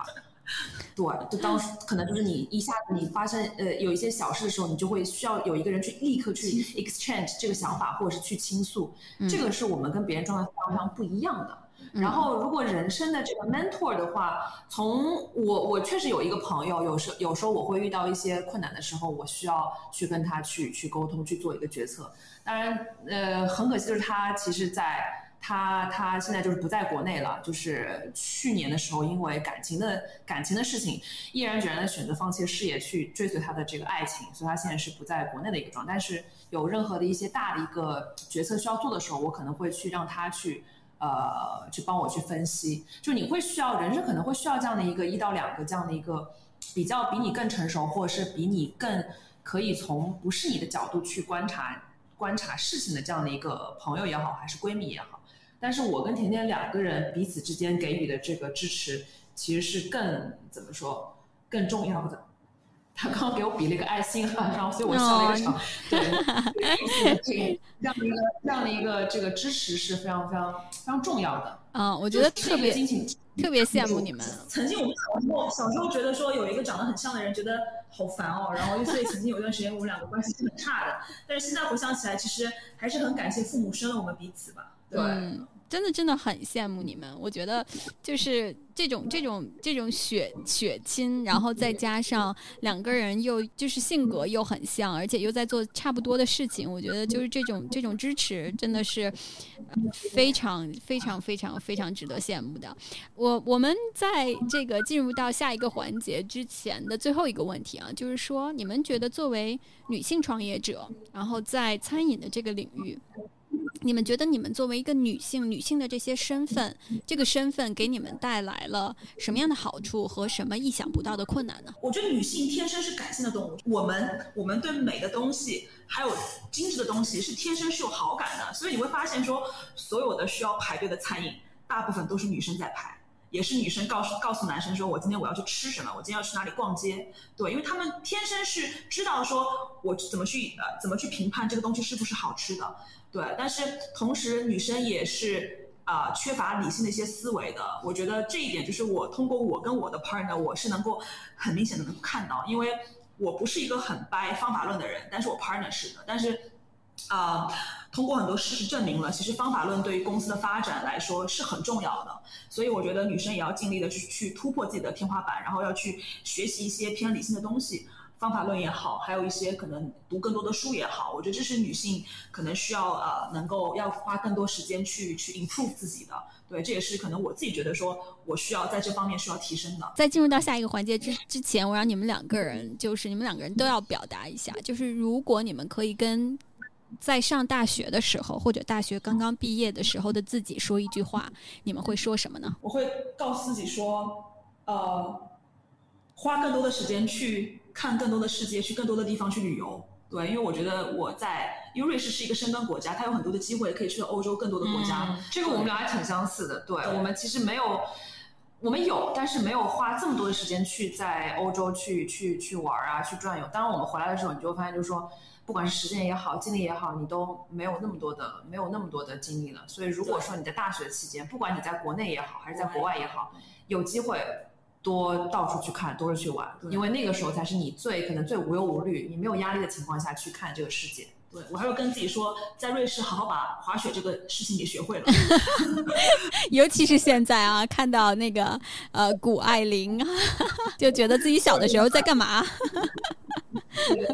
对，就当时可能就是你一下子你发生呃有一些小事的时候，你就会需要有一个人去立刻去 exchange 这个想法，或者是去倾诉。这个是我们跟别人状态非常非常不一样的。然后，如果人生的这个 mentor 的话，从我我确实有一个朋友，有时有时候我会遇到一些困难的时候，我需要去跟他去去沟通，去做一个决策。当然，呃，很可惜就是他其实，在。他他现在就是不在国内了，就是去年的时候，因为感情的感情的事情，毅然决然的选择放弃事业去追随他的这个爱情，所以他现在是不在国内的一个状态。但是有任何的一些大的一个决策需要做的时候，我可能会去让他去呃去帮我去分析。就你会需要人生可能会需要这样的一个一到两个这样的一个比较比你更成熟，或者是比你更可以从不是你的角度去观察观察事情的这样的一个朋友也好，还是闺蜜也好。但是我跟甜甜两个人彼此之间给予的这个支持，其实是更怎么说更重要的。他刚刚给我比了一个爱心哈，然后所以我笑了一个场。对，这样的一个这样的一个这个支持是非常非常非常重要的。嗯，我觉得特别特别羡慕你们。曾经我们小时候小时候觉得说有一个长得很像的人，觉得好烦哦。然后所以曾经有一段时间我们两个关系是很差的。但是现在回想起来，其实还是很感谢父母生了我们彼此吧。对。真的真的很羡慕你们，我觉得就是这种这种这种血血亲，然后再加上两个人又就是性格又很像，而且又在做差不多的事情，我觉得就是这种这种支持真的是非常非常非常非常值得羡慕的。我我们在这个进入到下一个环节之前的最后一个问题啊，就是说你们觉得作为女性创业者，然后在餐饮的这个领域。你们觉得你们作为一个女性，女性的这些身份，这个身份给你们带来了什么样的好处和什么意想不到的困难呢？我觉得女性天生是感性的动物，我们我们对美的东西还有精致的东西是天生是有好感的，所以你会发现说，所有的需要排队的餐饮，大部分都是女生在排。也是女生告诉告诉男生说，我今天我要去吃什么，我今天要去哪里逛街，对，因为他们天生是知道说我怎么去呃怎么去评判这个东西是不是好吃的，对，但是同时女生也是啊缺乏理性的一些思维的，我觉得这一点就是我通过我跟我的 partner，我是能够很明显的能看到，因为我不是一个很掰方法论的人，但是我 partner 是的，但是。啊，通过很多事实证明了，其实方法论对于公司的发展来说是很重要的。所以我觉得女生也要尽力的去去突破自己的天花板，然后要去学习一些偏理性的东西，方法论也好，还有一些可能读更多的书也好。我觉得这是女性可能需要呃能够要花更多时间去去 improve 自己的。对，这也是可能我自己觉得说我需要在这方面需要提升的。在进入到下一个环节之之前，我让你们两个人就是你们两个人都要表达一下，就是如果你们可以跟。在上大学的时候，或者大学刚刚毕业的时候的自己说一句话，你们会说什么呢？我会告诉自己说，呃，花更多的时间去看更多的世界，去更多的地方去旅游。对，因为我觉得我在，因为瑞士是一个深耕国家，它有很多的机会可以去到欧洲更多的国家。这个我们俩还挺相似的。对，我们其实没有，我们有，但是没有花这么多的时间去在欧洲去去去玩啊，去转悠。当然，我们回来的时候，你就会发现，就是说。不管是时间也好，精力也好，你都没有那么多的，没有那么多的精力了。所以，如果说你在大学期间，不管你在国内也好，还是在国外也好，有机会多到处去看，多去玩，因为那个时候才是你最可能最无忧无虑、你没有压力的情况下去看这个世界。对我还要跟自己说，在瑞士好好把滑雪这个事情给学会了。尤其是现在啊，看到那个呃谷爱凌，就觉得自己小的时候在干嘛。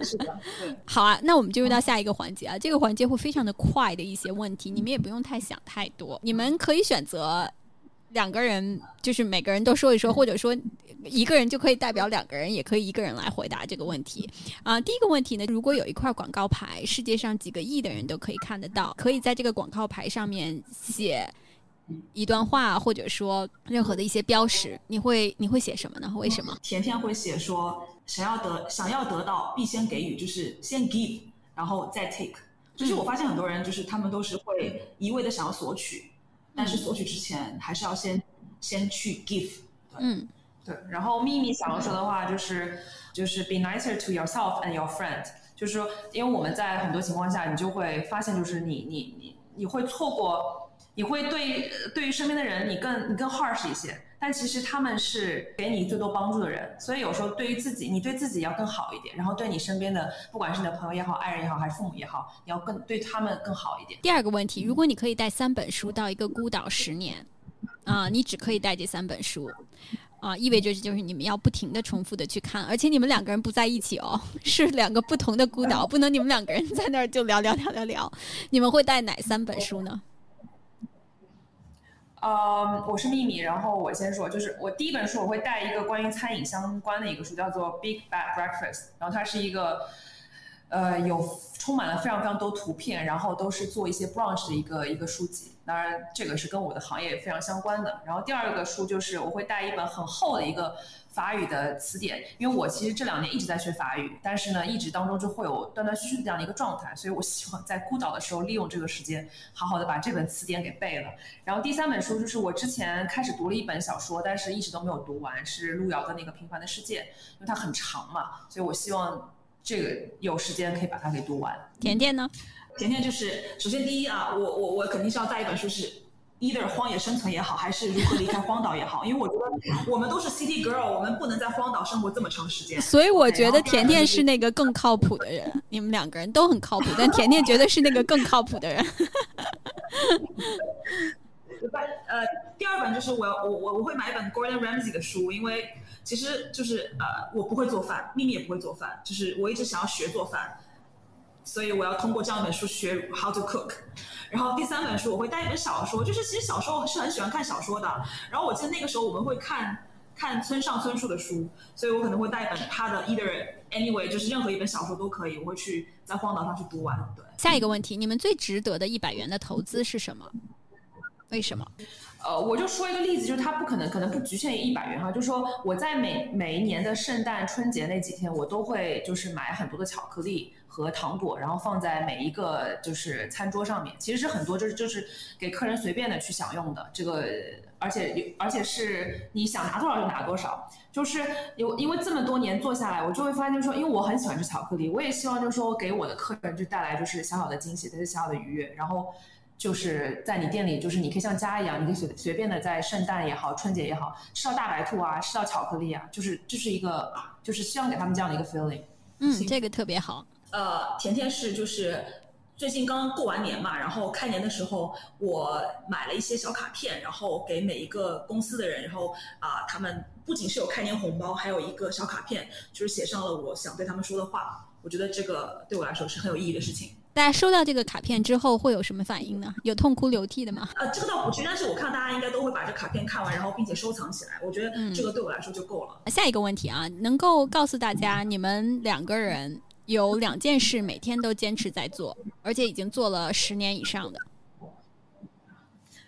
是的，对。好啊，那我们进入到下一个环节啊，这个环节会非常的快的一些问题，你们也不用太想太多，你们可以选择两个人，就是每个人都说一说，或者说一个人就可以代表两个人，也可以一个人来回答这个问题啊。第一个问题呢，如果有一块广告牌，世界上几个亿的人都可以看得到，可以在这个广告牌上面写一段话，或者说任何的一些标识，你会你会写什么呢？为什么？甜甜会写说，想要得想要得到，必先给予，就是先 give，然后再 take。就是我发现很多人，就是他们都是会一味的想要索取，但是索取之前还是要先先去 give。嗯，对。然后秘密想要说的话就是就是 be nicer to yourself and your friend，就是说，因为我们在很多情况下，你就会发现，就是你你你你会错过，你会对对于身边的人，你更你更 harsh 一些。但其实他们是给你最多帮助的人，所以有时候对于自己，你对自己要更好一点，然后对你身边的，不管是你的朋友也好、爱人也好，还是父母也好，你要更对他们更好一点。第二个问题，如果你可以带三本书到一个孤岛十年，啊，你只可以带这三本书，啊，意味着就是你们要不停的重复的去看，而且你们两个人不在一起哦，是两个不同的孤岛，不能你们两个人在那儿就聊聊聊聊聊。你们会带哪三本书呢？呃，我是秘密，然后我先说，就是我第一本书我会带一个关于餐饮相关的一个书，叫做《Big Bad Breakfast》，然后它是一个，呃，有充满了非常非常多图片，然后都是做一些 brunch 的一个一个书籍，当然这个是跟我的行业非常相关的。然后第二个书就是我会带一本很厚的一个法语的词典，因为我其实这两年一直在学法语，但是呢，一直当中就会有断断续续的这样的一个状态，所以我希望在孤岛的时候利用这个时间，好好的把这本词典给背了。然后第三本书就是我之前开始读了一本小说，但是一直都没有读完，是路遥的那个《平凡的世界》，因为它很长嘛，所以我希望这个有时间可以把它给读完。甜甜呢？甜甜就是，首先第一啊，我我我肯定是要带一本书是。Either 荒野生存也好，还是如何离开荒岛也好，因为我觉得我们都是 city girl，我们不能在荒岛生活这么长时间。所以我觉得甜甜是那个更靠谱的人，你们两个人都很靠谱，但 甜甜绝对是那个更靠谱的人。呃，第二本就是我要我我我会买一本 Gordon Ramsay 的书，因为其实就是呃我不会做饭，秘密也不会做饭，就是我一直想要学做饭，所以我要通过这样一本书学 how to cook。然后第三本书我会带一本小说，就是其实小时候是很喜欢看小说的。然后我记得那个时候我们会看看村上春树的书，所以我可能会带一本他的 either anyway，就是任何一本小说都可以，我会去在荒岛上去读完。对，下一个问题，你们最值得的一百元的投资是什么？为什么？呃，我就说一个例子，就是它不可能，可能不局限于一百元哈，就是说我在每每一年的圣诞、春节那几天，我都会就是买很多的巧克力和糖果，然后放在每一个就是餐桌上面。其实是很多，就是就是给客人随便的去享用的。这个，而且有，而且是你想拿多少就拿多少。就是有，因为这么多年做下来，我就会发现说，因为我很喜欢吃巧克力，我也希望就是说给我的客人就带来就是小小的惊喜，这是小小的愉悦，然后。就是在你店里，就是你可以像家一样，你可以随随便的在圣诞也好，春节也好，吃到大白兔啊，吃到巧克力啊，就是这是一个，就是希望给他们这样的一个 feeling。嗯，这个特别好。呃，甜甜是就是最近刚刚过完年嘛，然后开年的时候我买了一些小卡片，然后给每一个公司的人，然后啊、他们不仅是有开年红包，还有一个小卡片，就是写上了我想对他们说的话。我觉得这个对我来说是很有意义的事情。大家收到这个卡片之后会有什么反应呢？有痛哭流涕的吗？呃，这个倒不至于，但是我看大家应该都会把这卡片看完，然后并且收藏起来。我觉得这个对我来说就够了。下一个问题啊，能够告诉大家你们两个人有两件事每天都坚持在做，而且已经做了十年以上的。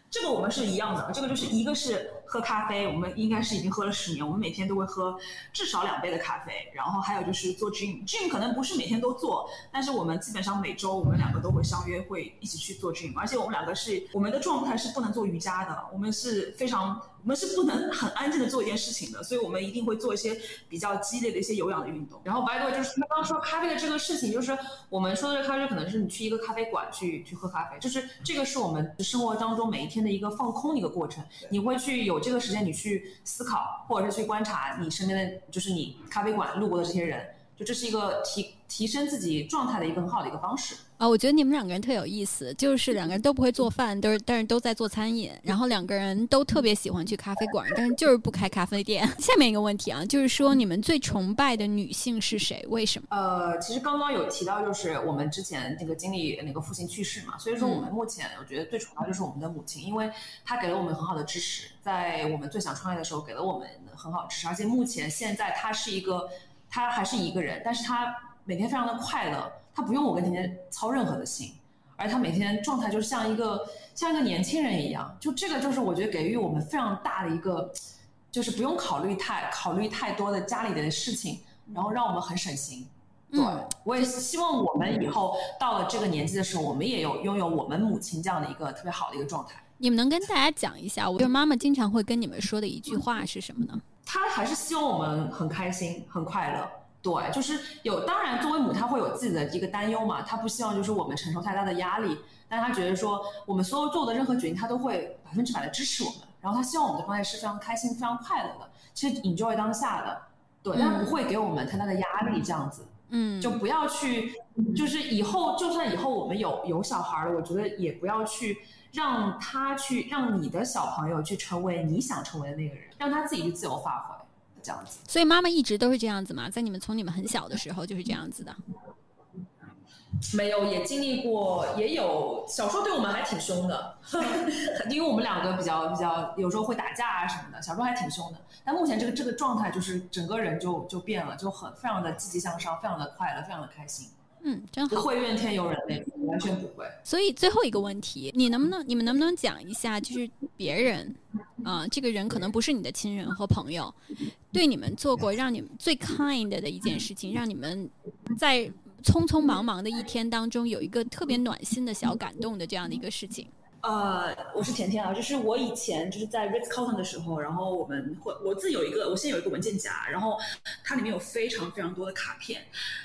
这个我们是一样的，这个就是一个是喝咖啡，我们应该是已经喝了十年，我们每天都会喝至少两杯的咖啡。然后还有就是做 gym，gym 可能不是每天都做，但是我们基本上每周我们两个都会相约，会一起去做 gym。而且我们两个是我们的状态是不能做瑜伽的，我们是非常我们是不能很安静的做一件事情的，所以我们一定会做一些比较激烈的一些有氧的运动。然后 by the way，就是他刚刚说咖啡的这个事情，就是我们说的这个咖啡，可能是你去一个咖啡馆去去喝咖啡，就是这个是我们生活当中每一天的一个放空的一个过程。你会去有这个时间，你去思考，或者是去观察你身边的，就是你咖啡馆路过的这些人，就这是一个提提升自己状态的一个很好的一个方式。啊，我觉得你们两个人特有意思，就是两个人都不会做饭，都是但是都在做餐饮，然后两个人都特别喜欢去咖啡馆，但是就是不开咖啡店。下面一个问题啊，就是说你们最崇拜的女性是谁？为什么？呃，其实刚刚有提到，就是我们之前那个经历那个父亲去世嘛，所以说我们目前我觉得最崇拜就是我们的母亲，因为她给了我们很好的支持，在我们最想创业的时候给了我们很好的支持，而且目前现在她是一个，她还是一个人，但是他每天非常的快乐，他不用我跟甜甜操任何的心。而他每天状态就是像一个像一个年轻人一样，就这个就是我觉得给予我们非常大的一个，就是不用考虑太考虑太多的家里的事情，然后让我们很省心。对，我也希望我们以后到了这个年纪的时候，我们也有拥有我们母亲这样的一个特别好的一个状态。你们能跟大家讲一下，我觉得妈妈经常会跟你们说的一句话是什么呢？她还是希望我们很开心、很快乐。对，就是有，当然作为母，她会有自己的一个担忧嘛，她不希望就是我们承受太大的压力，但她觉得说我们所有做的任何决定，她都会百分之百的支持我们，然后她希望我们的状态是非常开心、非常快乐的，其实 enjoy 当下的，对，但不会给我们太大的压力，这样子，嗯，就不要去，就是以后就算以后我们有有小孩了，我觉得也不要去让他去让你的小朋友去成为你想成为的那个人，让他自己去自由发挥。这样子，所以妈妈一直都是这样子嘛，在你们从你们很小的时候就是这样子的。没有，也经历过，也有小时候对我们还挺凶的，因为我们两个比较比较，有时候会打架啊什么的，小时候还挺凶的。但目前这个这个状态就是整个人就就变了，就很非常的积极向上，非常的快乐，非常的开心。嗯，真好。不会怨天尤人那种，完全不会。所以最后一个问题，你能不能，你们能不能讲一下，就是别人，啊，这个人可能不是你的亲人和朋友，对你们做过让你们最 kind 的一件事情，让你们在匆匆忙忙的一天当中有一个特别暖心的小感动的这样的一个事情。呃，我是甜甜啊，就是我以前就是在 Ritz Carlton 的时候，然后我们会我自己有一个，我现在有一个文件夹，然后它里面有非常非常多的卡片，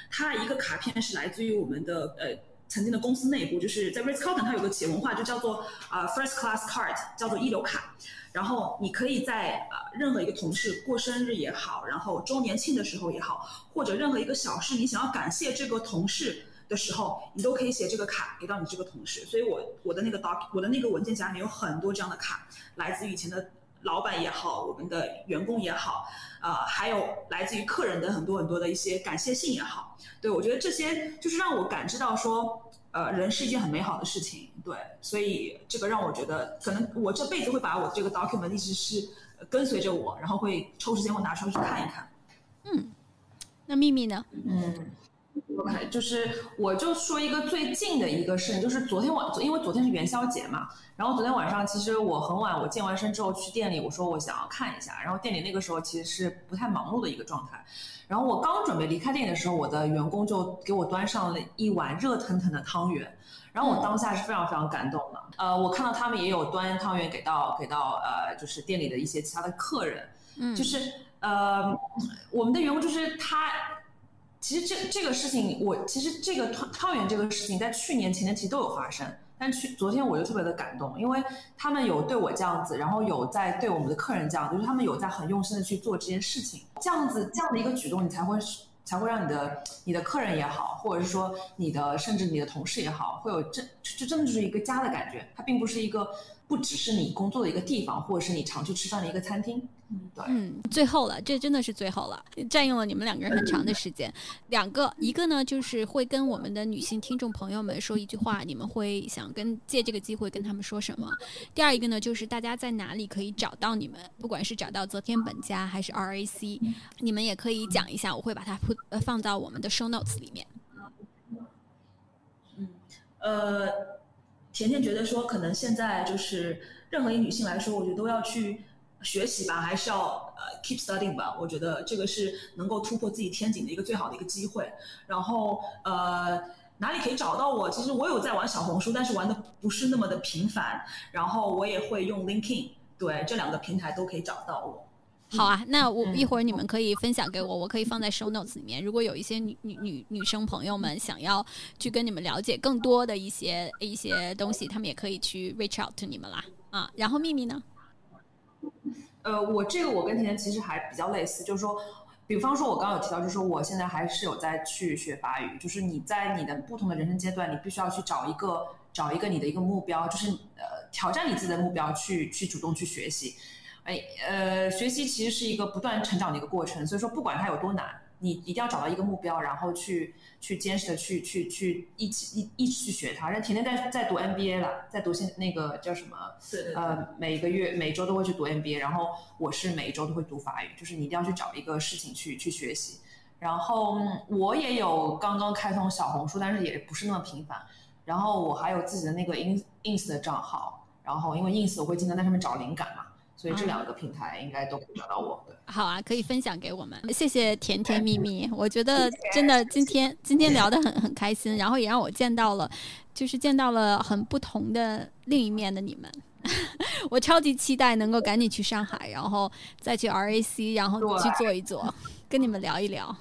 它一个卡片是来自于我们的呃曾经的公司内部，就是在 Ritz Carlton 它有个企业文化，就叫做啊 First Class Card，叫做一流卡，然后你可以在呃任何一个同事过生日也好，然后周年庆的时候也好，或者任何一个小事，你想要感谢这个同事。的时候，你都可以写这个卡给到你这个同事，所以我我的那个 doc 我的那个文件夹里面有很多这样的卡，来自于以前的老板也好，我们的员工也好，呃，还有来自于客人的很多很多的一些感谢信也好，对我觉得这些就是让我感知到说，呃，人是一件很美好的事情，对，所以这个让我觉得，可能我这辈子会把我这个 document 一直是跟随着我，然后会抽时间会拿出来去看一看。嗯，那秘密呢？嗯。OK，就是我就说一个最近的一个事情，就是昨天晚，因为昨天是元宵节嘛，然后昨天晚上其实我很晚，我健完身之后去店里，我说我想要看一下，然后店里那个时候其实是不太忙碌的一个状态，然后我刚准备离开店的时候，我的员工就给我端上了一碗热腾腾的汤圆，然后我当下是非常非常感动的，呃，我看到他们也有端汤圆给到给到呃，就是店里的一些其他的客人，嗯，就是呃，我们的员工就是他。其实这这个事情，我其实这个汤汤圆这个事情，在去年前年其实都有发生，但去昨天我就特别的感动，因为他们有对我这样子，然后有在对我们的客人这样，就是他们有在很用心的去做这件事情，这样子这样的一个举动，你才会才会让你的你的客人也好，或者是说你的甚至你的同事也好，会有这这真的就是一个家的感觉，它并不是一个。不只是你工作的一个地方，或者是你常去吃饭的一个餐厅。嗯，对。嗯，最后了，这真的是最后了，占用了你们两个人很长的时间。两个，一个呢，就是会跟我们的女性听众朋友们说一句话，你们会想跟借这个机会跟他们说什么？第二一个呢，就是大家在哪里可以找到你们？不管是找到泽天本家还是 RAC，你们也可以讲一下，我会把它铺呃放到我们的 show notes 里面。嗯，呃。甜甜觉得说，可能现在就是任何一女性来说，我觉得都要去学习吧，还是要呃 keep studying 吧。我觉得这个是能够突破自己天井的一个最好的一个机会。然后呃，哪里可以找到我？其实我有在玩小红书，但是玩的不是那么的频繁。然后我也会用 LinkedIn，对这两个平台都可以找到我。好啊，那我一会儿你们可以分享给我，我可以放在 show notes 里面。如果有一些女女女女生朋友们想要去跟你们了解更多的一些一些东西，他们也可以去 reach out to 你们啦。啊，然后秘密呢？呃，我这个我跟甜甜其实还比较类似，就是说。比方说，我刚刚有提到，就是说我现在还是有在去学法语，就是你在你的不同的人生阶段，你必须要去找一个找一个你的一个目标，就是呃挑战你自己的目标，去去主动去学习。哎，呃，学习其实是一个不断成长的一个过程，所以说不管它有多难，你一定要找到一个目标，然后去去坚持的去去去一起一一起去学它。人甜甜在在读 MBA 了，在读现那个叫什么？对对对。呃，每个月每周都会去读 MBA，然后我是每一周都会读法语，就是你一定要去找一个事情去去学习。然后我也有刚刚开通小红书，但是也不是那么频繁。然后我还有自己的那个 ins ins 的账号，然后因为 ins 我会经常在上面找灵感嘛。所以这两个平台应该都可以找到我。好啊，可以分享给我们。谢谢甜甜蜜蜜，我觉得真的今天今天聊得很很开心，然后也让我见到了，就是见到了很不同的另一面的你们。我超级期待能够赶紧去上海，然后再去 RAC，然后去坐一坐，跟你们聊一聊。